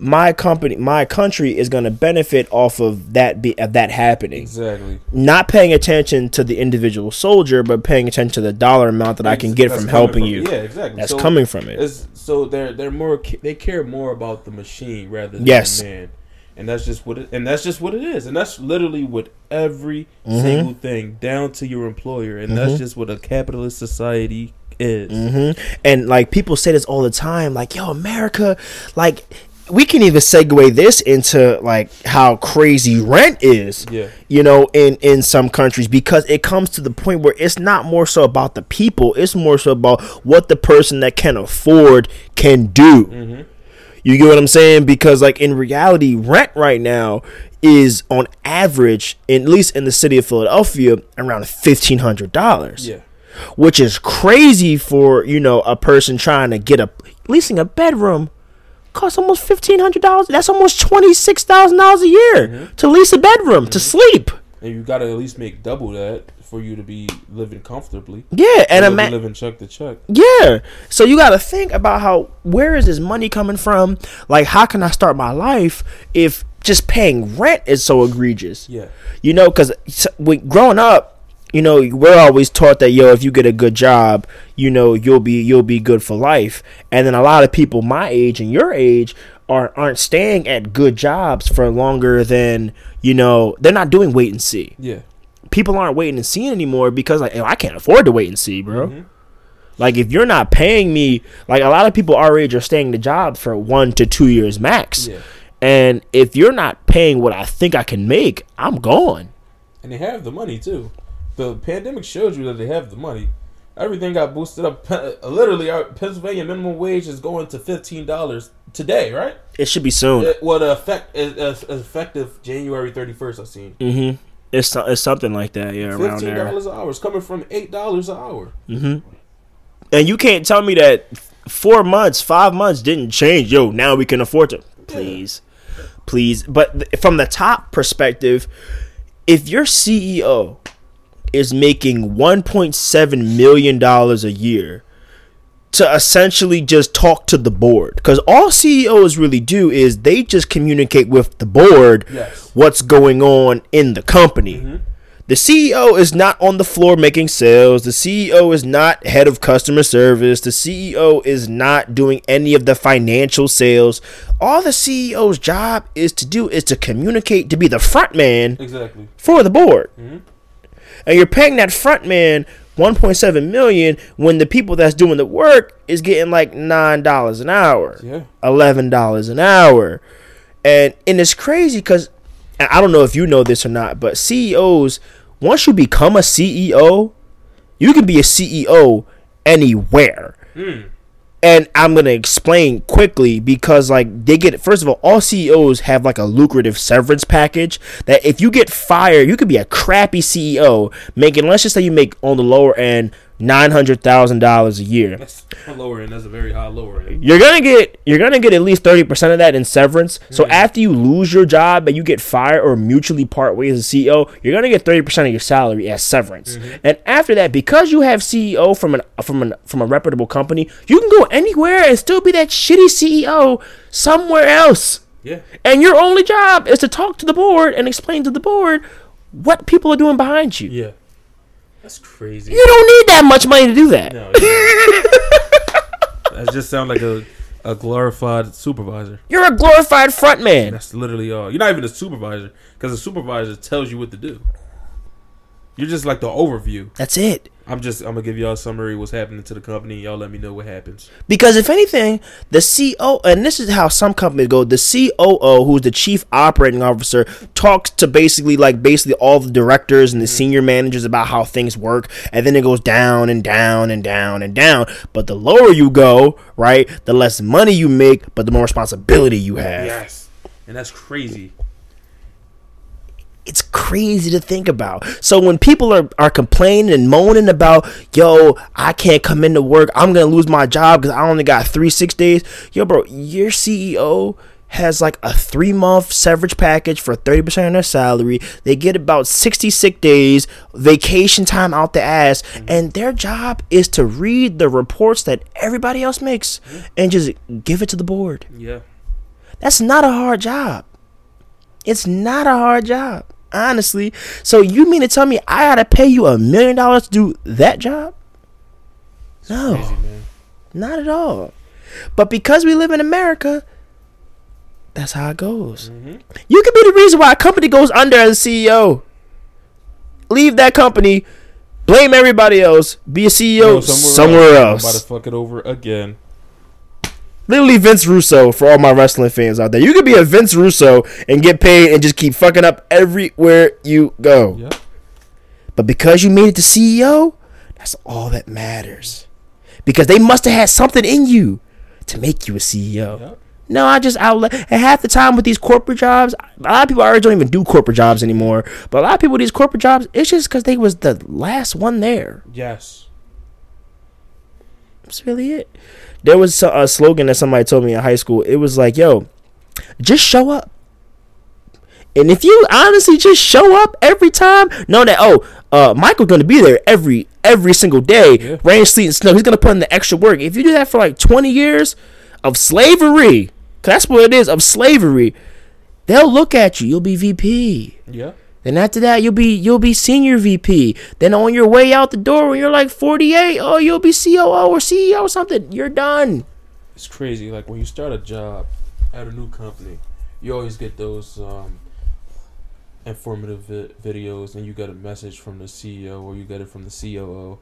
my company, my country is going to benefit off of that be of that happening. Exactly. Not paying attention to the individual soldier, but paying attention to the dollar amount that I can get That's from helping from- you. Yeah, exactly. That's So coming from it. So they're they're more they care more about the machine rather than Yes. the man, and that's just what it and that's just what it is, and that's literally what every Mhm. single thing down to your employer, and Mhm. that's just what a capitalist society is. hmm And like people say this all the time, like, yo, America, like we can even segue this into like how crazy rent is. Yeah. You know, in in some countries because it comes to the point where it's not more so about the people, it's more so about what the person that can afford can do. Mm-hmm. You get what I'm saying? Because like in reality, rent right now is on average, at least in the city of Philadelphia, around fifteen hundred dollars Yeah. which is crazy for you know a person trying to get a leasing a bedroom costs almost fifteen hundred dollars. That's almost twenty six thousand dollars a year mm-hmm. to lease a bedroom to mm-hmm. sleep. And you got to at least make double that for you to be living comfortably. Yeah, and be ima- living check to check. yeah. So you got to think about how where is this money coming from? Like, how can I start my life if just paying rent is so egregious? Yeah. You know, because when growing up, you know, we're always taught that yo, if you get a good job, you know, you'll be you'll be good for life. And then a lot of people my age and your age are aren't staying at good jobs for longer than you know. They're not doing wait and see. Yeah. People aren't waiting and seeing anymore because like I can't afford to wait and see, bro. Mhm. Like if you're not paying me, like a lot of people our age are staying the job for one to two years max. Yeah. And if you're not paying what I think I can make, I'm gone. And they have the money too. The pandemic showed you that they have the money. Everything got boosted up. [laughs] Literally, our Pennsylvania minimum wage is going to fifteen dollars today, right? It should be soon. It, what effect is is effective January thirty first? I've seen Mm-hmm. It's it's something like that, yeah, around fifteen dollars an hour. It's coming from eight dollars an hour. Mm-hmm. And you can't tell me that four months, five months didn't change. Yo, now we can afford to. Please, please. But th- from the top perspective, if your CEO is making one point seven million dollars a year to essentially just talk to the board, because all CEOs really do is they just communicate with the board Yes. what's going on in the company. The CEO is not on the floor making sales. The CEO is not head of customer service. The CEO is not doing any of the financial sales. All the CEO's job is to do is to communicate, to be the front man Exactly. for the board. Mhm. And you're paying that front man 1.7 million when the people that's doing the work is getting like $9 an hour Yeah. eleven dollars an hour, and and it's crazy because I don't know if you know this or not, but CEOs once you become a CEO, you can be a CEO anywhere. Hmm. And I'm gonna explain quickly because like they get first of all, all CEOs have like a lucrative severance package that if you get fired, you could be a crappy CEO making let's just say you make on the lower end nine hundred thousand dollars a year That's a lower end. That's a very high lower end. you're gonna get you're gonna get at least 30% of that in severance so after you lose your job and you get fired or mutually part ways as a ceo you're gonna get 30% of your salary as severance mm-hmm. and after that because you have ceo from an from an from a reputable company you can go anywhere and still be that shitty ceo somewhere else Yeah. and your only job is to talk to the board and explain to the board what people are doing behind you Yeah. That's crazy. you don't need that much money to do that No. [laughs] that just sounds like a a glorified supervisor. you're a glorified front man That's literally all. You're not even a supervisor because a supervisor tells you what to do. You're just like the overview. that's it I'm just I'm gonna give y'all a summary of what's happening to the company. Y'all let me know what happens. Because if anything, the CO and this is how some companies go, the COO, who's the chief operating officer, talks to basically like basically all the directors and the mm-hmm. senior managers about how things work, and then it goes down and down and down and down. But the lower you go, right, the less money you make, but the more responsibility you have. Yes, and that's crazy. It's crazy to think about. So when people are, are complaining and moaning about, yo, I can't come into work, I'm gonna lose my job because I only got three six days. Yo, bro, your CEO has like a three month severance package for 30% of their salary. They get about 60 sick days, vacation time out the ass, and their job is to read the reports that everybody else makes and just give it to the board. Yeah. That's not a hard job. It's not a hard job, honestly. So you mean to tell me I gotta pay you a million dollars to do that job? No, Crazy, man. not at all. But because we live in America, that's how it goes. Mm-hmm. You could be the reason why a company goes under as a CEO. Leave that company, blame everybody else, be a CEO Go somewhere, I'm else. about to fuck it over again. Literally Vince Russo for all my wrestling fans out there. You could be a Vince Russo and get paid and just keep fucking up everywhere you go. Yeah. But because you made it to CEO, that's all that matters. Because they must have had something in you to make you a CEO. Yeah. No, I just outlet. And half the time with these corporate jobs, a lot of people already don't even do corporate jobs anymore. But a lot of people with these corporate jobs, it's just because they was the last one there. Yes. That's really it. There was a a slogan that somebody told me in high school. It was like, "Yo, just show up." And if you honestly just show up every time, know that oh, uh, Michael's gonna be there every every single day, Yeah. rain, sleet, and snow. He's gonna put in the extra work. If you do that for like twenty years of slavery, 'cause that's what it is of slavery, they'll look at you. You'll be VP. Yeah. Then after that, you'll be you'll be senior VP. Then on your way out the door, when you're like 48, oh, you'll be COO or CEO or something. You're done. It's crazy. Like when you start a job at a new company, you always get those um, informative vi- videos, and you get a message from the CEO or you get it from the COO,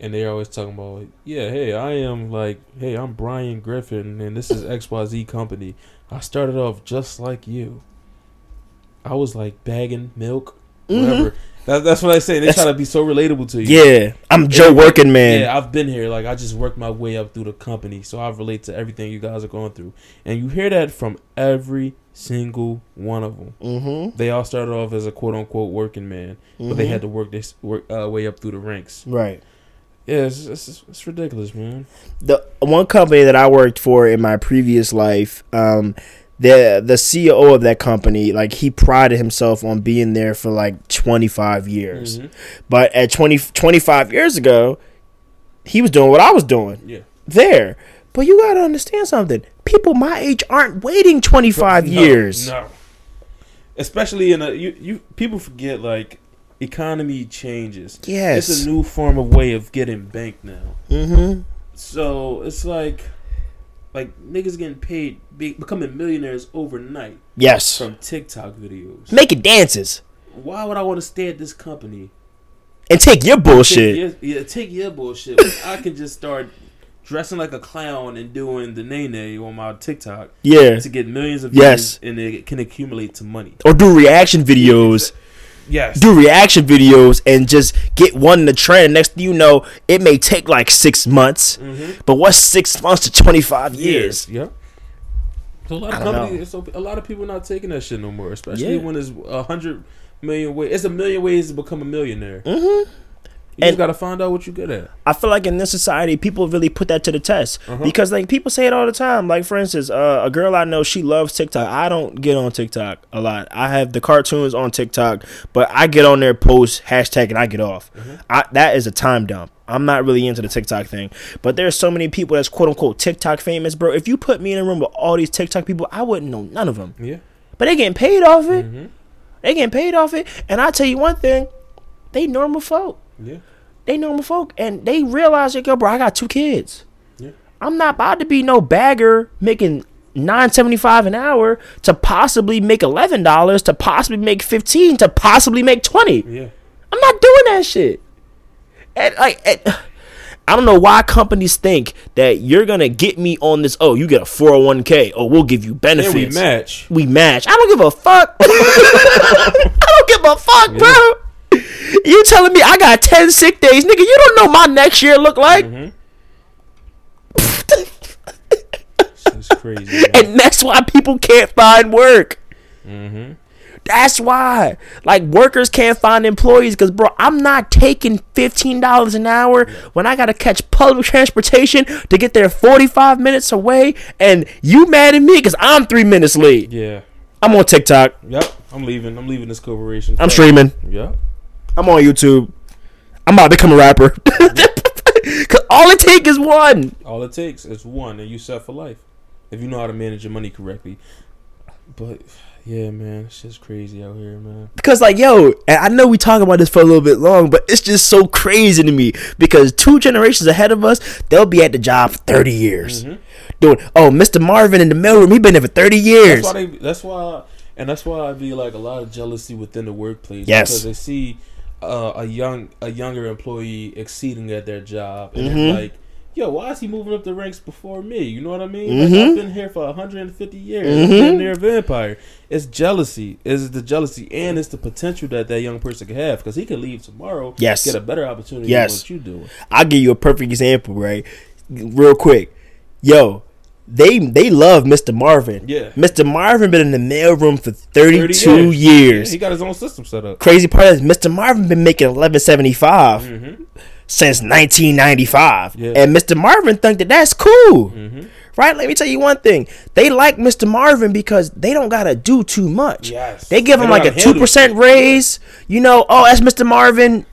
and they're always talking about, yeah, hey, I am like, hey, I'm Brian Griffin, and this is X Y Z company. I started off just like you. I was like bagging milk, whatever. That, that's what I say. They That's- try to be so relatable to you. Yeah, I'm Joe Working Man. Yeah, I've been here. Like I just worked my way up through the company, so I relate to everything you guys are going through. And you hear that from every single one of them. Mm-hmm. They all started off as a quote unquote working man, but they had to work this work uh, way up through the ranks. right. Yeah, it's, it's, it's ridiculous, man. The one company that I worked for in my previous life, um, the the CEO of that company, like he prided himself on being there for like 25 years. Mhm. But at 20, 25 years ago, he was doing what I was doing. Yeah, there. But you gotta understand something. People my age aren't waiting 25 No, years. No, especially in a you you people forget like economy changes. Yes. It's a new form of way of getting banked now. Mm-hmm. So it's like, like niggas getting paid, be, becoming millionaires overnight Yes. from TikTok videos. Making dances Why would I want to stay at this company? and take your bullshit. Take your, yeah, take your bullshit. I can just start dressing like a clown and doing the nae nae on my TikTok Yeah. to get millions of Yes. views, and it can accumulate to money. Or do reaction videos. Yes. Do reaction videos and just get one in the trend. Next thing you know, it may take like six months. Mm-hmm. But what's six months to 25 years? Yeah. So a lot of I don't companies, so a lot of people not taking that shit no more, especially Yeah. when there's a hundred million ways. It's a million ways to become a millionaire. Mm-hmm. You And- just gotta find out what you're good at. I feel like in this society, people really put that to the test Uh-huh. because, like, people say it all the time. Like, for instance, uh, a girl I know, she loves TikTok. I don't get on TikTok a lot. I have the cartoons on TikTok, but I get on there, post hashtag, and I get off. I, that is a time dump. I'm not really into the TikTok thing, but there's so many people that's quote unquote TikTok famous, bro. If you put me in a room with all these TikTok people, I wouldn't know none of them. Yeah. But they getting paid off it. Mm-hmm. They getting paid off it. And I tell you one thing, they normal folk Yeah. they normal folk and they realize like yo bro i got two kids Yeah. i'm not about to be no bagger making 975 an hour to possibly make $11 to possibly make 15 to possibly make 20 Yeah. i'm not doing that shit and like and, [sighs] I don't know why companies think that you're gonna get me on this. Oh, you get a 401k. Oh, we'll give you benefits. we match. We match. I don't give a fuck. [laughs] I don't give a fuck, bro. You telling me I got 10 sick days, nigga? You don't know my next year look like. It's crazy. And that's why people can't find work. mm-hmm. That's why. Like workers can't find employees because, bro, I'm not taking fifteen dollars an hour when I gotta catch public transportation to get there forty five minutes away, and you mad at me because I'm three minutes late. Yeah. I'm on TikTok. Yep. I'm leaving. I'm leaving this corporation. I'm streaming. Yep. I'm on YouTube. I'm about to become a rapper. [laughs] Cause all it takes is one. All it takes is one, and you set for life. If you know how to manage your money correctly. But yeah, man, it's just crazy out here, man. Because like yo, and I know we talk about this for a little bit long, but it's just so crazy to me because two generations ahead of us, they'll be at the job for thirty years. Mm-hmm. Doing oh, Mr. Marvin in the mailroom, he been there for thirty years. That's why. They, that's why. And that's why I be like a lot of jealousy within the workplace. Yes. Because they see uh, a young a younger employee exceeding at their job, and Mhm. like, "Yo, why is he moving up the ranks before me?" You know what I mean? Like, Mhm. I've been here for 150 years. Mhm. I'm near a vampire. It's jealousy. It's the jealousy, and it's the potential that that young person could have because he could leave tomorrow. Yes. Get a better opportunity Yes. than what you doing. I'll give you a perfect example, right? Real quick, yo, they they love Mr. Marvin. Yeah. Mr. Marvin been in the mailroom for 32 30 years. years. Yeah, he got his own system set up. Crazy part is Mr. Marvin been making eleven seventy five. Mm-hmm. since 1995. Yeah. And Mr. Marvin think that that's cool. Mm-hmm. Right? Let me tell you one thing. They like Mr. Marvin because they don't got to do too much. Yes. They give They him like a 2% shit. raise. You know, oh, that's Mr. Marvin.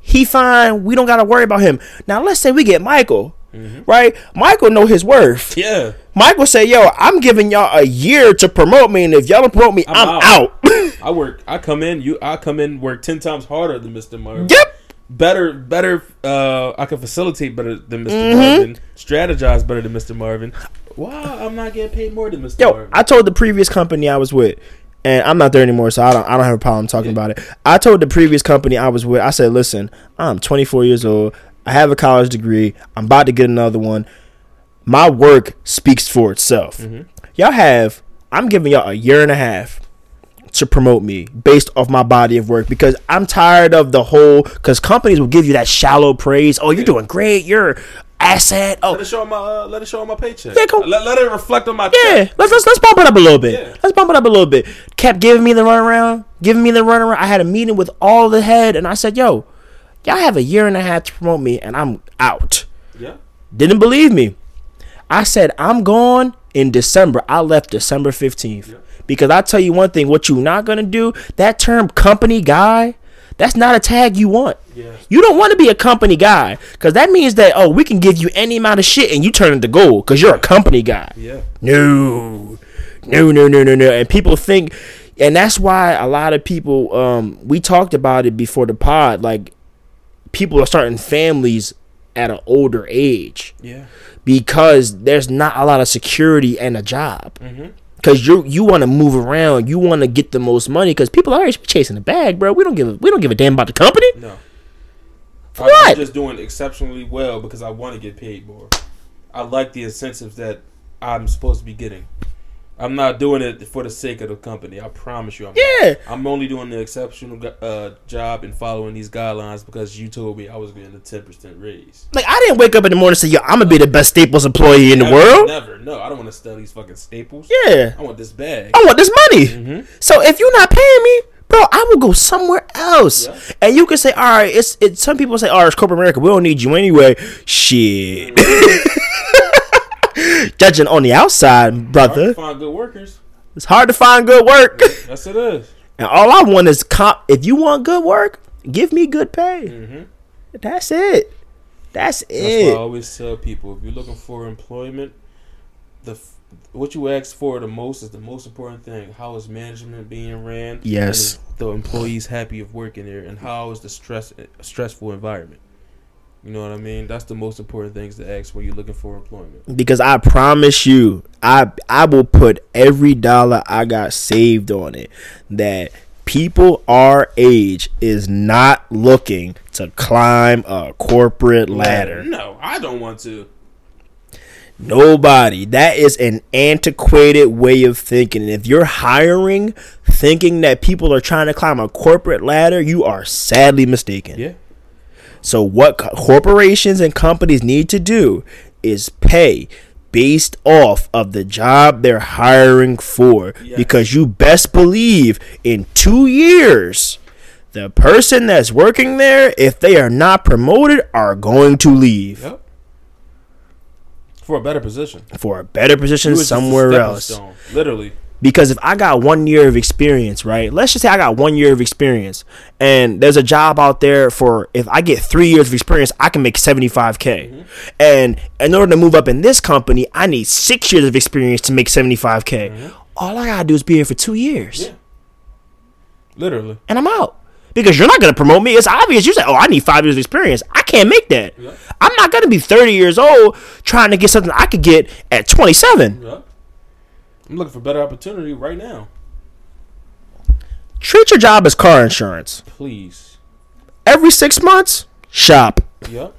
He fine. We don't got to worry about him. Now, let's say we get Michael. Mm-hmm. Right? Michael know his worth. Yeah. Michael say, "Yo, I'm giving y'all a year to promote me, and if y'all don't promote me, I'm, I'm out." out. [laughs] I work. I come in. You. I come in. Work ten times harder than Mister Marvin. yep. Better. Better. Uh, I can facilitate better than mister Mhm. Marvin. Strategize better than Mister Marvin. Wow, I'm not getting paid more than Mister Yo, Marvin. I told the previous company I was with, and I'm not there anymore, so I don't I don't have a problem talking Yeah. about it. I told the previous company I was with, I said, listen, I'm 24 years old. I have a college degree. I'm about to get another one. My work speaks for itself. Mhm. Y'all have, I'm giving y'all a year and a half to promote me based off my body of work because I'm tired of the whole, because companies will give you that shallow praise. Oh, you're doing great. You're asset. Oh, let it show on my. Uh, let it show on my paycheck. Yeah, come- let, let it reflect on my. Yeah, check. let's let's let's bump it up a little bit. Yeah. Let's bump it up a little bit. Kept giving me the runaround, giving me the runaround. I had a meeting with all the head, and I said, "Yo, y'all have a year and a half to promote me, and I'm out." Yeah. Didn't believe me. I said I'm gone in December. I left December fifteenth Yeah. because I tell you one thing: what you're not gonna do? That term company guy, that's not a tag you want. Yeah. You don't want to be a company guy because that means that oh we can give you any amount of shit and you turn it to gold because you're a company guy. Yeah. No, no, no, no, no, no. And people think, and that's why a lot of people. Um, we talked about it before the pod. Like, people are starting families at an older age Yeah. because there's not a lot of security and a job. Mm-hmm. Cause you you want to move around, you want to get the most money. Cause people are always chasing the bag, bro. We don't give a, we don't give a damn about the company. No. For I- what? I'm just doing exceptionally well because I want to get paid more. I like the incentives that I'm supposed to be getting. I'm not doing it for the sake of the company. I promise you. I'm Yeah. Not. I'm only doing the exceptional uh, job and following these guidelines because you told me I was getting a 10% raise. Like I didn't wake up in the morning and say, "Yo, I'm gonna be the best Staples employee in the Never, world." Never. No, I don't want to steal these fucking staples. Yeah, I want this bag. I want this money. Mm-hmm. So if you're not paying me, bro, I will go somewhere else. Yeah. And you can say, all right, it's it's. Some people say, all right, it's corporate America. We don't need you anyway. Shit. [laughs] Judging on the outside, brother. Hard to find good workers. it's hard to find good work. Yes, it is. and all I want is comp. If you want good work, give me good pay. Mm-hmm. That's it. That's That's why I always tell people: if you're looking for employment, the f- what you ask for the most is the most important thing. How is management being ran? Yes. The employees happy of working there, and how is the stress stressful environment? You know what I mean? That's the most important things to ask when you're looking for employment. because I promise you, I I will put every dollar I got saved on it. That people our age is not looking to climb a corporate ladder. No, I don't want to. Nobody. That is an antiquated way of thinking. And if you're hiring thinking that people are trying to climb a corporate ladder, you are sadly mistaken. Yeah. So what corporations and companies need to do is pay based off of the job they're hiring for. Yes. Because you best believe in two years, the person that's working there, if they are not promoted, are going to leave Yep. For a better position. for a better position You was just a somewhere else. stone, Literally. Because if I got one year of experience, right? Let's just say I got one year of experience, and there's a job out there for if I get three years of experience, I can make 75k. Mm-hmm. And in order to move up in this company, I need six years of experience to make 75k. All I gotta do is be here for two years, Mm-hmm. Yeah. Literally. and I'm out. Because you're not gonna promote me. It's obvious. You say, "Oh, I need five years of experience." I can't make that. Yeah. I'm not gonna be 30 years old trying to get something I could get at 27. Yep. I'm looking for better opportunity right now. Treat your job as car insurance. Please. Every six months, shop. Yep.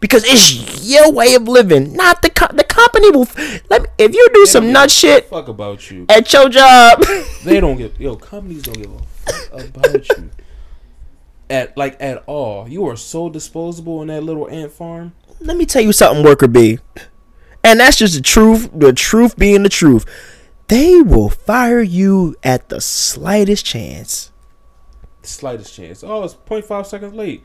because it's your way of living, not the co- the company will. f- Let me, if you do some nut shit Fuck about you. at your job, [laughs] They don't give yo companies don't give a fuck about you. At like at all. You are so disposable in that little ant farm. let me tell you something, worker bee, and that's just the truth. The truth being the truth, they will fire you at the slightest chance. The slightest chance. Oh, it's 0.5 seconds late.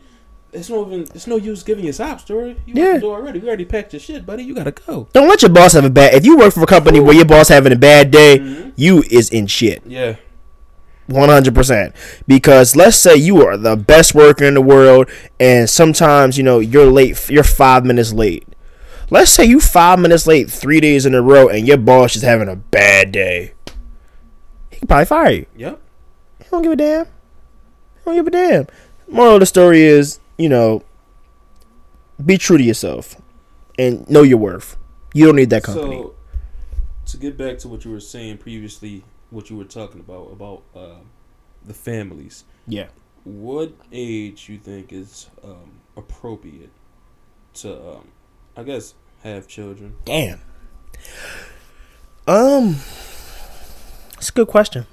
It's no even it's no use giving your sob story. You Yeah. the door already. We already packed your shit, buddy. You gotta go. Don't let your boss have a bad. If you work for a company where your boss having a bad day, Mhm. you is in shit. Yeah. One hundred percent. Because let's say you are the best worker in the world, and sometimes you know you're late. You're five minutes late. Let's say you five minutes late three days in a row, and your boss is having a bad day. He can probably fire you. Yep. He don't give a damn. He don't give a damn. Moral of the story is, you know, be true to yourself and know your worth. You don't need that company. So to get back to what you were saying previously, what you were talking about about uh, the families. yeah. What age you think is um, appropriate to, um, I guess, have children? Damn. Um, it's a good question.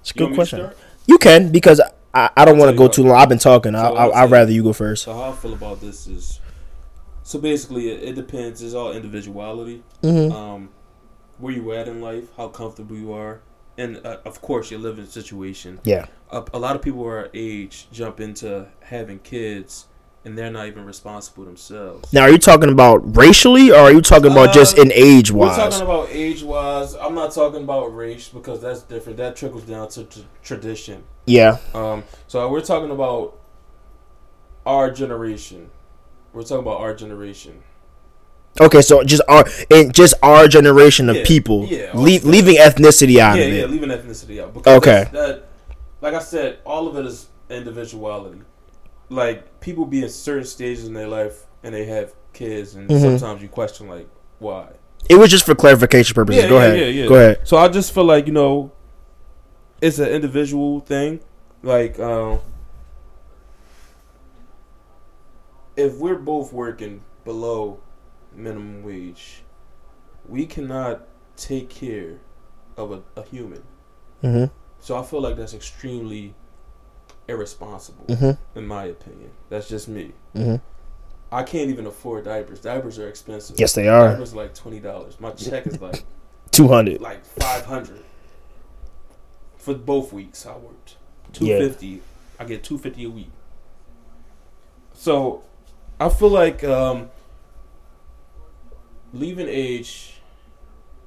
It's a You good want me to question. You can because I, I don't want to go too long. I've been talking. I, So I, I'd tell rather you go first. So how I feel about this is, so basically it, it depends. It's all individuality. Mm-hmm. Um, where you at in life, how comfortable you are, and uh, of course your living situation. Yeah. A, a lot of people our age jump into having kids, and they're not even responsible themselves. Now, are you talking about racially, or are you talking about just Uh, in age wise? We're talking about age wise. I'm not talking about race because that's different. That trickles down to, to tradition. Yeah. Um, so we're talking about our generation. We're talking about our generation. Okay, so just our in just our generation of Yeah, people, yeah, leave, also- leaving ethnicity out yeah, of yeah, it. leaving ethnicity out. Because Okay. That, like I said, all of it is individuality. Like people be in certain stages in their life and they have kids, and Mhm. sometimes you question like why. It was just for clarification purposes. Yeah, Go yeah, ahead. yeah, yeah. Go ahead. So I just feel like you know, it's an individual thing. Like, um, if we're both working below minimum wage, we cannot take care of a, a human. hmm So I feel like that's extremely irresponsible, hmm in my opinion. That's just me. hmm I can't even afford diapers. Diapers are expensive. Yes, they are. Diapers are like twenty dollars. My check is like [laughs] Two hundred. like five hundred for both weeks I worked. two fifty. Yeah. I get two fifty a week. So I feel like um, leaving age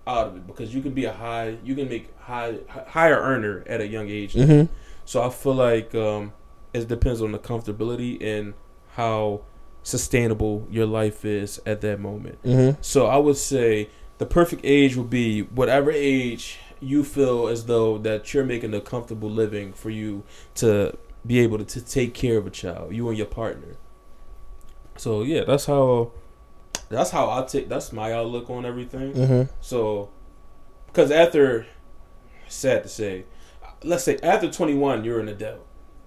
out of it because you can be a high, you can make high hi- higher earner at a young age. hmm So I feel like um, it depends on the comfortability and how sustainable your life is at that moment. hmm So I would say the perfect age would be whatever age you feel as though that you're making a comfortable living for you to be able to, to take care of a child, you and your partner. So yeah, that's how that's how I take that's my outlook on everything. hmm So because after sad to say, let's say after 21 you're an adult.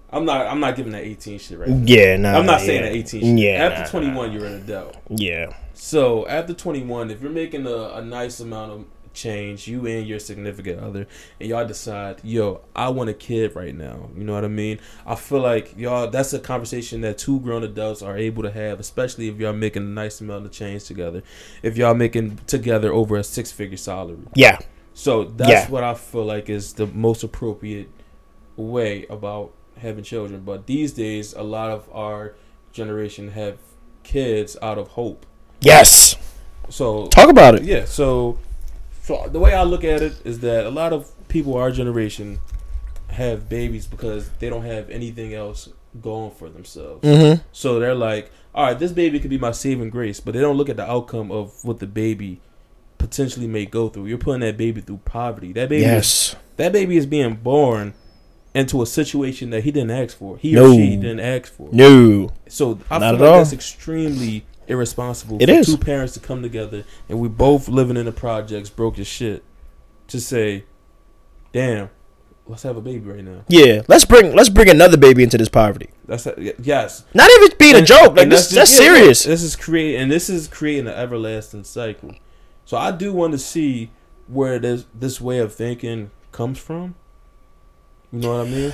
I'm not I'm not giving that 18 shit right now. Yeah, no. I'm not yeah. saying that 18 shit. Yeah, after nah, 21 nah. you're an adult. Yeah. So after 21, if you're making a, a nice amount of change, you and your significant other, and y'all decide, yo, I want a kid right now. You know what I mean? I feel like y'all that's a conversation that two grown adults are able to have, especially if y'all making a nice amount of change together. If y'all making together over a six figure salary. Yeah. So that's Yeah. what I feel like is the most appropriate way about having children. But these days, a lot of our generation have kids out of hope. Yes. So Talk about it. yeah, so so the way I look at it is that a lot of people our generation have babies because they don't have anything else going for themselves. Mm-hmm. So they're like, all right, this baby could be my saving grace, but they don't look at the outcome of what the baby potentially may go through. You're putting that baby through poverty. That baby, Yes. that baby is being born into a situation that he didn't ask for. He No. or she didn't ask for. No. So I Not feel like all. that's extremely irresponsible It for is. two parents to come together and we both living in the projects, broke as shit, to say, "Damn, let's have a baby right now." Yeah. Let's bring let's bring another baby into this poverty. That's yes. Not even being a joke. Like this, that's yeah, yeah. serious. This is creating, and this is creating an everlasting cycle. So I do want to see where this this way of thinking comes from. You know what I mean?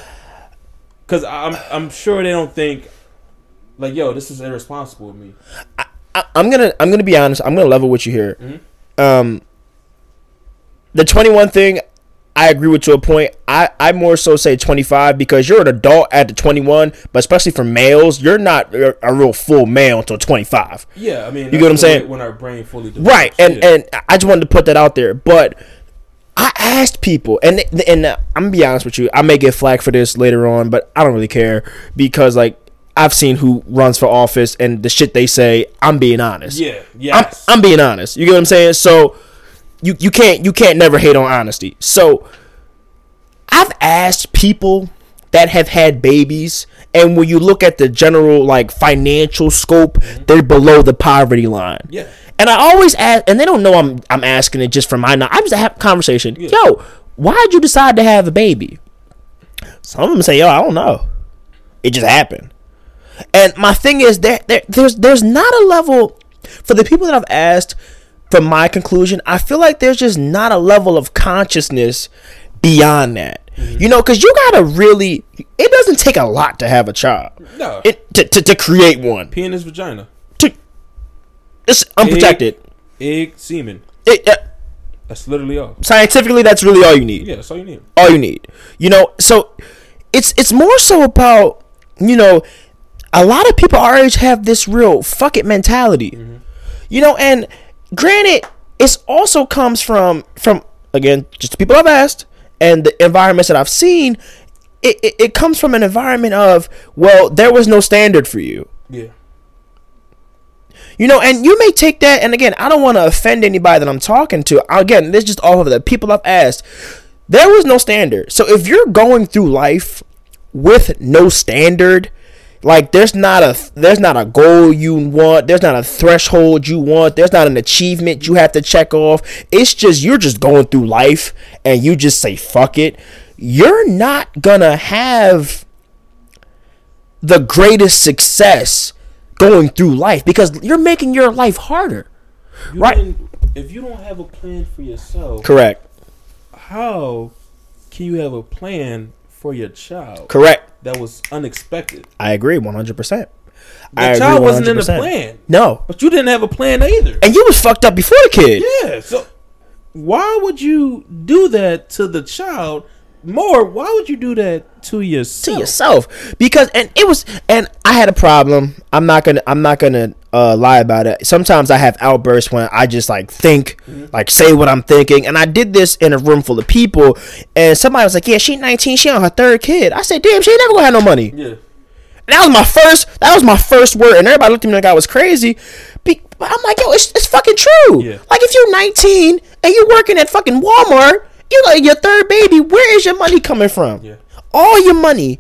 Because I'm I'm sure they don't think like, yo, this is irresponsible of me. I, I'm gonna I'm gonna be honest. I'm gonna level with you here. Mhm. Um, the 21 thing, I agree with to a point. I I more so say 25 because you're an adult at the 21, but especially for males, you're not a, a real full male until 25. Yeah, I mean, You get what I'm that's the way saying? When our brain fully develops. Right, and yeah. and I just wanted to put that out there, but I asked people, and and uh, I'm gonna be honest with you, I may get flack for this later on, but I don't really care because like I've seen who runs for office and the shit they say. I'm being honest. yeah, I'm, I'm being honest. You get what I'm saying? So you you can't you can't never hate on honesty. So I've asked people that have had babies and when you look at the general like financial scope, mm-hmm. they're below the poverty line. yeah, And I always ask and they don't know I'm I'm asking it just for my knowledge. I'm just having a conversation. Yeah. Yo, why'd you decide to have a baby? Some of them say, yo, I don't know. It just happened. And my thing is there, there there's there's not a level for the people that I've asked from my conclusion, I feel like there's just not a level of consciousness beyond that. You know, because you gotta really it doesn't take a lot to have a child. no, It to, to, to create one. pee in his vagina, To it's unprotected. egg, semen. It, uh, That's literally all. scientifically that's really all you need. Yeah, that's all you need. all you need. You know, so it's it's more so about you know, a lot of people our age have this real fuck it mentality. You know, and granted, it's also comes from from again just the people I've asked and the environments that I've seen. It, it, it comes from an environment of well, there was no standard for you. Yeah, You know, and you may take that, and again, I don't want to offend anybody that I'm talking to. Again, this is just all of the people I've asked. There was no standard. So if you're going through life with no standard, like there's not a there's not a goal you want, there's not a threshold you want, there's not an achievement you have to check off. It's just you're just going through life and you just say fuck it. You're not gonna have the greatest success going through life because you're making your life harder. you Right. If you don't have a plan for yourself, Correct. how can you have a plan for your child Correct. that was unexpected? I agree 100%. The I child wasn't in the plan, No. but you didn't have a plan either. And you was fucked up before the kid. Yeah, so why would you do that to the child? More, why would you do that to to yourself? yourself because and it was and I had a problem. I'm not gonna I'm not gonna uh, lie about it. Sometimes I have outbursts when I just like think like say what I'm thinking, and I did this in a room full of people, and somebody was like, "Yeah, she 19, she on her third kid." I said, "Damn, she ain't never gonna have no money." Yeah, And that was my first. That was my first word, and everybody looked at me like I was crazy. Be- but I'm like, yo, it's, it's fucking true. Yeah. Like if you're 19 and you're working at fucking Walmart, you're like your third baby. Where is your money coming from? Yeah. All your money,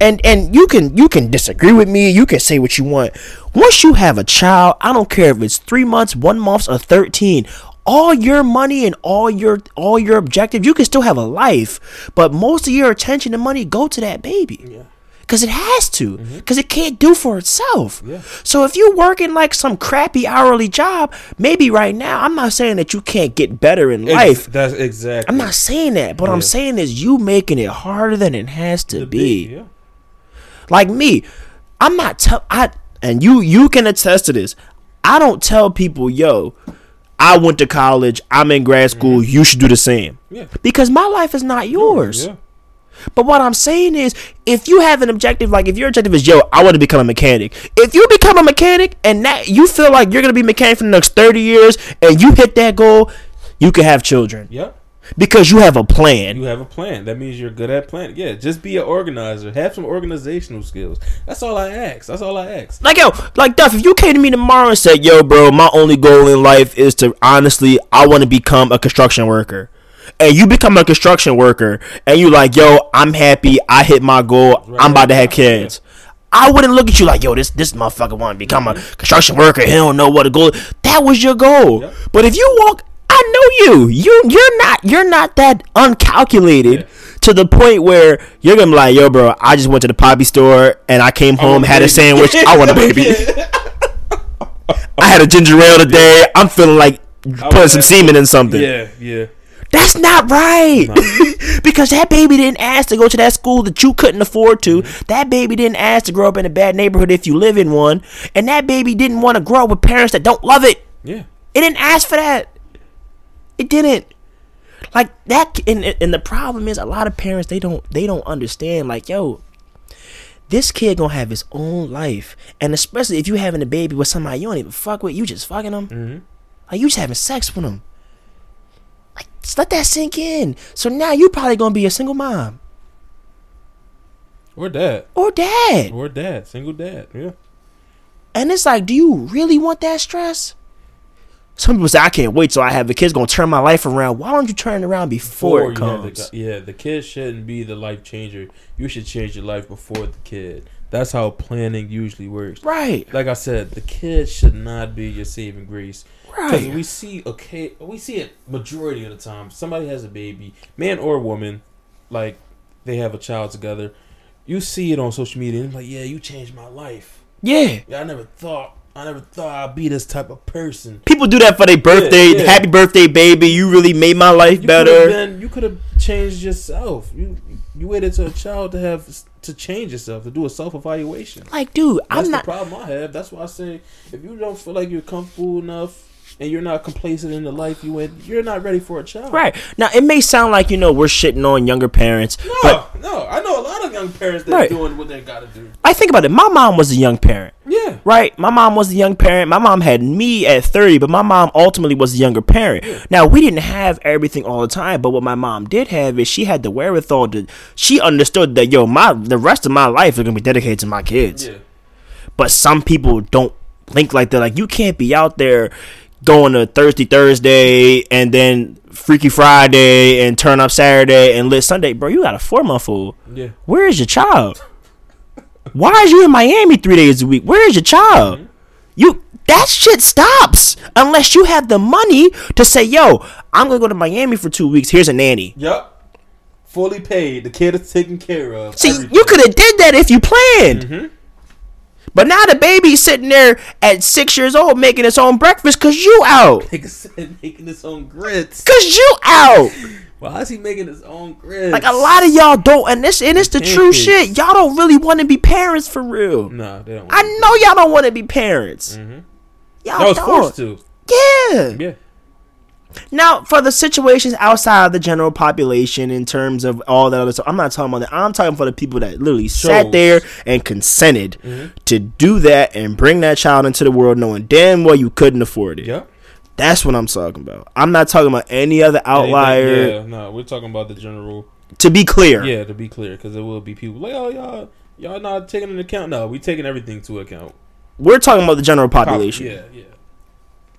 and and you can you can disagree with me. You can say what you want. Once you have a child, I don't care if it's three months, one month, or 13. All your money and all your all your objective, you can still have a life, but most of your attention and money go to that baby yeah. Because it has to. Mm-hmm. Because it can't do for itself. Yeah. So if you're working like some crappy hourly job, maybe right now, I'm not saying that you can't get better in life. That's exactly. I'm not saying that. But I'm saying is you making it harder than it has to, to be. Yeah. Like me, I'm not tell I and you you can attest to this. I don't tell people, yo, I went to college, I'm in grad school, mm-hmm. you should do the same. Yeah. Because my life is not yours. Yeah. But what I'm saying is, if you have an objective, like if your objective is, yo, I want to become a mechanic. If you become a mechanic and that you feel like you're gonna be a mechanic for the next 30 years, and you hit that goal, you can have children Yeah. Because you have a plan. You have a plan. That means you're good at planning. Yeah, just be an organizer. Have some organizational skills. That's all I ask. That's all I ask. Like yo, like Duff, if you came to me tomorrow and said, "Yo, bro, my only goal in life is to honestly, I want to become a construction worker," and you become a construction worker, and you like, "Yo, I'm happy, I hit my goal, I'm about to have kids," I wouldn't look at you like, "Yo, this this motherfucker want to become a construction worker. He don't know what a goal." That was your goal. Yep. But if you walk, I know you. You you're not you're not that uncalculated. To the point where you're gonna be like, yo, bro, I just went to the poppy store and I came home, a had a baby." sandwich. I want a baby. [laughs] I had a ginger ale today. I'm feeling like putting some semen in something. Yeah, yeah. That's not right. [laughs] because that baby didn't ask to go to that school that you couldn't afford to. That baby didn't ask to grow up in a bad neighborhood if you live in one. And that baby didn't want to grow up with parents that don't love it. Yeah. It didn't ask for that. It didn't. Like that and and the problem is a lot of parents they don't they don't understand like yo this kid gonna have his own life and especially if you having a baby with somebody you don't even fuck with you just fucking them Mm-hmm. like you just having sex with them like just let that sink in so now you probably gonna be a single mom Or dad. or dad Or dad. Single dad. Yeah. and it's like do you really want that stress some people say I can't wait till I have the kids gonna turn my life around why don't you turn it around before, it you have comes The, yeah, the kid shouldn't be the life changer. You should change your life before the kid. That's how planning usually works. right Like I said, the kid should not be your saving grace. Right we see okay, we see it majority of the time. Somebody has a baby, man or woman, like they have a child together. You see it on social media, and it's like, yeah, you changed my life. yeah Yeah, I never thought, I never thought I'd be this type of person. People do that for their birthday. yeah. Happy birthday, baby! You really made my life You better. been, you could have changed yourself. You you waited to a child to have to change yourself to do a self evaluation. Like, dude, That's I'm the problem I have. That's why I say if you don't feel like you're comfortable enough and you're not complacent in the life you in, you're not ready for a child. Right now, it may sound like you know we're shitting on younger parents, No, but no, I know a lot of young parents that Right. are doing what they gotta do. I think about it. My mom was a young parent, Yeah. right? My mom was a young parent. My mom had me at 30, but my mom ultimately was a younger parent. Now we didn't have everything all the time, but what my mom did have is she had the wherewithal to. She understood that yo, my the rest of my life is gonna be dedicated to my kids. Yeah. but some people don't think like that. Like you can't be out there going to Thursday Thursday and then Freaky Friday and turn up Saturday and lit Sunday, bro. You got a four month old. Yeah. Where is your child? Why is you in Miami three days a week? Where is your child? You that shit stops unless you have the money to say, "Yo, I'm gonna go to Miami for two weeks. Here's a nanny." Yep. Fully paid. The kid is taken care of. See, Everything. you could have did that if you planned. Mm-hmm. But now the baby's sitting there at six years old making its own breakfast because you out. [laughs] Making his own grits. Cause you out. [laughs] Why is he making his own grits? Like a lot of y'all don't, and this and it's the true shit. Y'all don't really want to be parents for real. Nah, they don't. I know y'all don't want to be parents. Mm-hmm. Y'all I was forced to. Yeah. Yeah. Now, for the situations outside of the general population, in terms of all that other stuff, I'm not talking about that. I'm talking for the people that literally sat there and consented Mhm. to do that and bring that child into the world, knowing damn well you couldn't afford it. That's what I'm talking about. I'm not talking about any other outlier. Anything- Yeah, no, we're talking about the general. To be clear, Yeah, to be clear, because there will be people like, oh, y'all, y'all not taking into account. No, we taking everything to account. we're talking about the general population Yeah, yeah.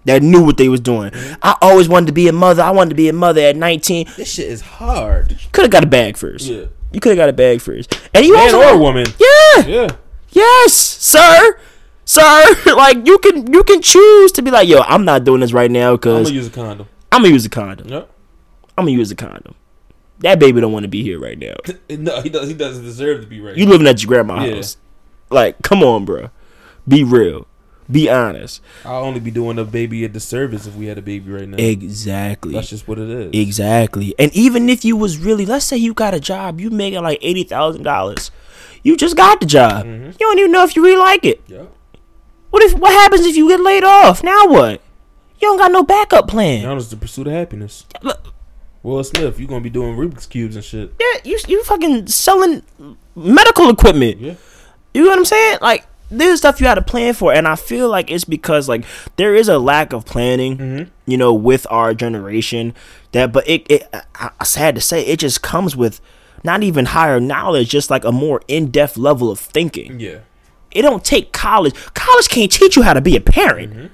That knew what they was doing. Mm-hmm. I always wanted to be a mother. I wanted to be a mother at 19. This shit is hard. You Could have got a bag first. Yeah. You could have got a bag first. And you Man also or woman. Yeah. Yeah. Yes, sir. Sir, [laughs] like you can you can choose to be like, yo, I'm not doing this right now because I'm gonna use a condom. I'm gonna use a condom. Yep. I'm gonna use a condom. that baby don't want to be here right now. [laughs] no, he does. He doesn't deserve to be right. Now. You living at your grandma's Yeah. house. Like, come on, bro. Be real. Be honest. I'll only be doing a baby a disservice if we had a baby right now. Exactly. That's just what it is. Exactly. And even if you was really, let's say you got a job, you making like eighty thousand dollars. You just got the job. Mhm. You don't even know if you really like it. Yeah. What if what happens if you get laid off? Now what? You don't got no backup plan. Now it's the pursuit of happiness. Will Smith, you gonna be doing Rubik's cubes and shit. Yeah, you you fucking selling medical equipment. Yeah. You know what I'm saying? Like there's stuff you had to plan for, and I feel like it's because like there is a lack of planning. Mhm. You know, with our generation, that but it it I, I sad to say it just comes with not even higher knowledge, just like a more in depth level of thinking. Yeah. It don't take college. College can't teach you how to be a parent.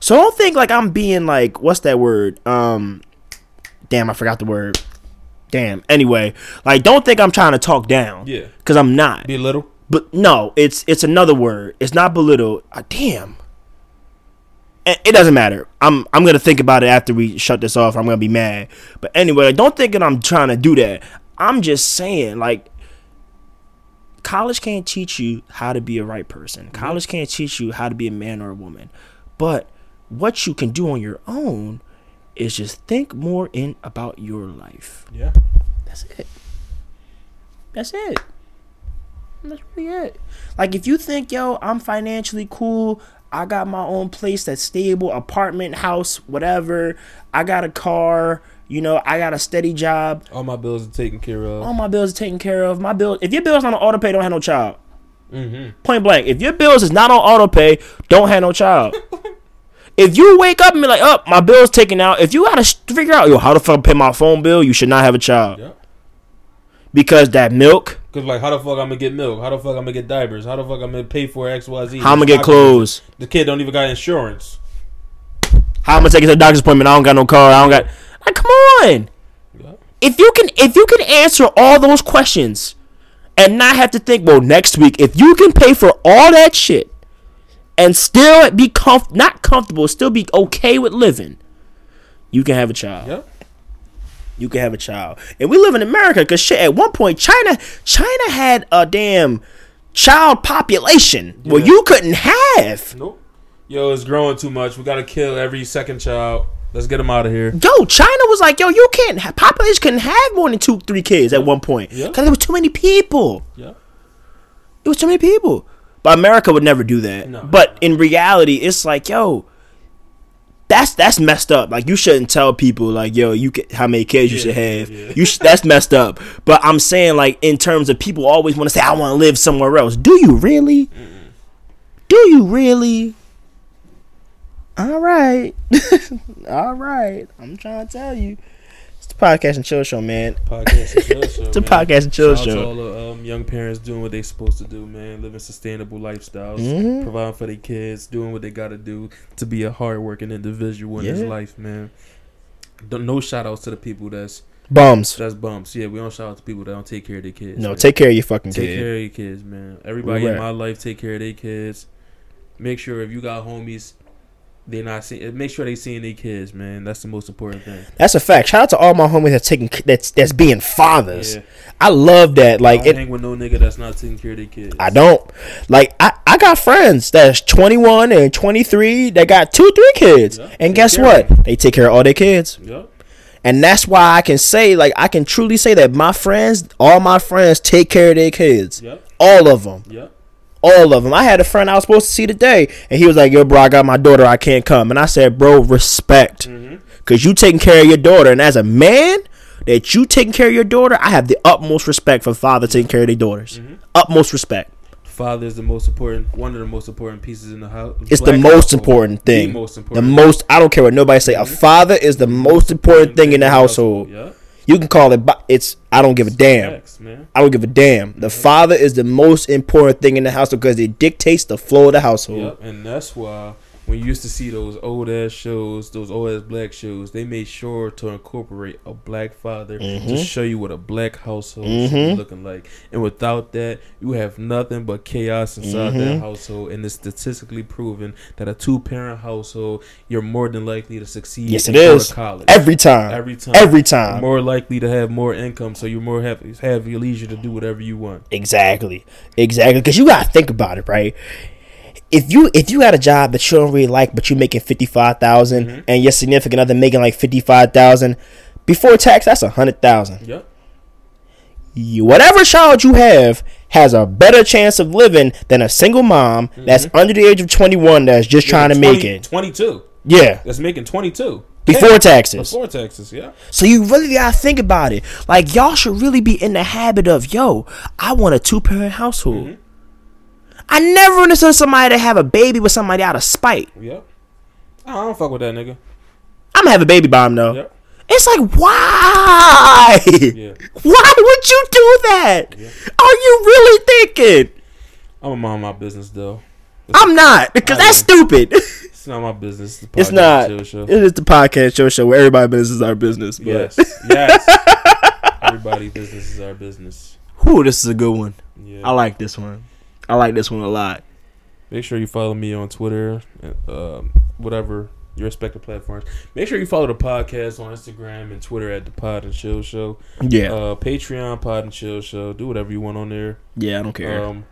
So don't think like I'm being like what's that word? Um, damn, I forgot the word. Damn. Anyway, like don't think I'm trying to talk down. Yeah. Cause I'm not. Be a little. But no, it's it's another word. It's not belittle. Uh, damn. It, it doesn't matter. I'm I'm gonna think about it after we shut this off. I'm gonna be mad. But anyway, don't think that I'm trying to do that. I'm just saying, like, college can't teach you how to be a right person. College can't teach you how to be a man or a woman. But what you can do on your own is just think more in about your life. Yeah. That's it. That's it. That's really it. Like if you think, yo, I'm financially cool, I got my own place that's stable, apartment, house, whatever. I got a car, you know, I got a steady job. All my bills are taken care of. All my bills are taken care of. My bill if your bill's not on auto pay, don't have no child. mm-hmm. Point blank. If your bills is not on auto pay, don't have no child. [laughs] if you wake up and be like, oh, my bill's taken out, if you gotta figure out, yo, how the fuck pay my phone bill, you should not have a child. Yeah. Because that milk, Cause like, how the fuck I'm gonna get milk? How the fuck I'm gonna get diapers? How the fuck I'm gonna pay for X Y Z? how I'm gonna get clothes, The kid don't even got insurance. how I'm gonna take it to the doctor's appointment, I don't got no car, I don't got. Like, come on. Yeah. If you can, if you can answer all those questions, and not have to think, well, next week, if you can pay for all that shit, and still be comf- not comfortable, still be okay with living, you can have a child. Yeah. You can have a child. And we live in America because shit. At one point, China, China had a damn child population where you couldn't have. Nope. Yo, it's growing too much. We gotta kill every second child. Let's get them out of here. Yo, China was like, yo, you can't. Ha- population couldn't have more than two, three kids at one point Yeah. because there was too many people. Yeah. It was too many people. But America would never do that. No. But in reality, it's like, yo. That's that's messed up. Like you shouldn't tell people like, yo, you can, how many kids you Yeah, should have. yeah. You sh- that's messed up. But I'm saying like in terms of people always want to say I want to live somewhere else. Do you really? Do you really? All right, [laughs] all right. I'm trying to tell you, podcast and chill show, man. Podcast and chill [laughs] show. It's a man. podcast and chill Shout show. all the um, young parents doing what they supposed to do, man. Living sustainable lifestyles, Mhm. providing for their kids, doing what they got to do to be a hardworking individual in this life, man. Don't, no shout outs to the people that's Bums. that's bumps. Yeah, we don't shout out to people that don't take care of their kids. No, man. take care of your fucking take kid. care of your kids, man. Everybody in my life take care of their kids. Make sure if you got homies, they not see. Make sure they seeing their kids, man. That's the most important thing. That's a fact. Shout out to all my homies that's taking that's that's being fathers. Yeah. I love that. Like I don't it, hang with no nigga that's not taking care of their kids. I don't like I, I got friends that's 21 and 23 that got two three kids Yeah, and guess what they take care of all their kids Yep. and that's why I can say like I can truly say that my friends all my friends take care of their kids Yep. all of them Yep. All of them I had a friend I was supposed to see today and he was like yo bro I got my daughter I can't come and I said bro respect Mm-hmm. because you taking care of your daughter and as a man that you taking care of your daughter I have the utmost respect for father taking care of their daughters Mm-hmm. utmost respect Father is the most important, one of the most important pieces in the house. It's the most household. important thing. The most The most I don't care what nobody say. A father is the most important thing in the household. Yep. You can call it. It's. I don't give a damn. Man. I don't give a damn. The father is the most important thing in the household because it dictates the flow of the household. Yep. And that's why when you used to see those old ass shows, those old ass black shows, they made sure to incorporate a black father to Mhm. show you what a black household should be Mhm. looking like. And without that, you have nothing but chaos inside Mhm. that household. And it's statistically proven that a two parent household, you're more than likely to succeed. Yes, it to is. college Every time. every time. Every You're time. more likely to have more income, so you're more have have your leisure to do whatever you want. Exactly. Exactly. Because you gotta think about it, right? If you if you had a job that you don't really like, but you're making fifty Mhm. and your significant other making like fifty five thousand, before tax that's a hundred thousand. Yep. You, whatever child you have has a better chance of living than a single mom that's Mm-hmm. under the age of twenty one that's just trying to make it. 22. Yeah, That's making 22. before Yeah. taxes. Before taxes, yeah. So you really gotta think about it. Like y'all should really be in the habit of, yo, I want a two parent household. Mm-hmm. I never understood somebody to have a baby with somebody out of spite. Yep. I don't fuck with that nigga. I'm gonna have a baby bomb though. Yep. It's like why? Yeah. Why would you do that? Yeah. Are you really thinking? I'm a mind my business though. I'm not because I that's stupid. [laughs] It's not my business. It's, It's not. It is the podcast show show where everybody business is our business. But Yes. [laughs] Yes. Everybody business is our business. whew, this is a good one. Yeah. I like this one. I like this one a lot. Make sure you follow me on Twitter, and, um, whatever your respective platforms. Make sure you follow the podcast on Instagram and Twitter at the Pod and Chill Show. Yeah, Uh, Patreon Pod and Chill Show. Do whatever you want on there. yeah, I don't care. Um,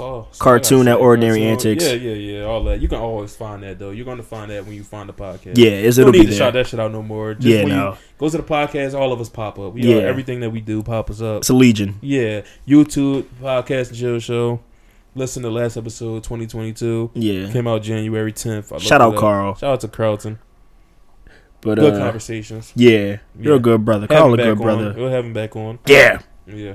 all. That's Cartoon at. Ordinary Antics. Yeah, yeah, yeah. All that. You can always find that though. You're gonna find that when you find the podcast. yeah, it's, You it'll don't need be to shout that shit out no more. Just Yeah, when you no, go to the podcast, all of us pop up. We Yeah. are, everything that we do pop us up. it's a legion. Yeah, YouTube podcast and chill show. Listen to last episode 2022. Yeah, Came out January 10th. I shout out. Carl. Shout out to Carlton. But Good uh, conversations. yeah, you're Yeah. a good brother. Carl a good brother. On. We'll have him back on. Yeah, Yeah.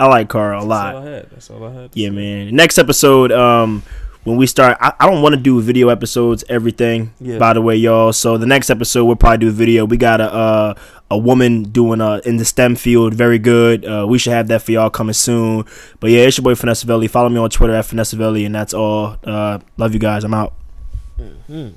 I like Carl a That's lot. all I had. That's all I had. Yeah, say. man. Next episode, um, when we start, I, I don't want to do video episodes, everything. Yeah. By the way, y'all. So the next episode, we'll probably do a video. We got a uh, a woman doing uh in the STEM field, very good. Uh, we should have that for y'all coming soon. But yeah, it's your boy Finesse Velli. Follow me on Twitter at Finesse Velli, and that's all. Uh, love you guys. I'm out. Mhm.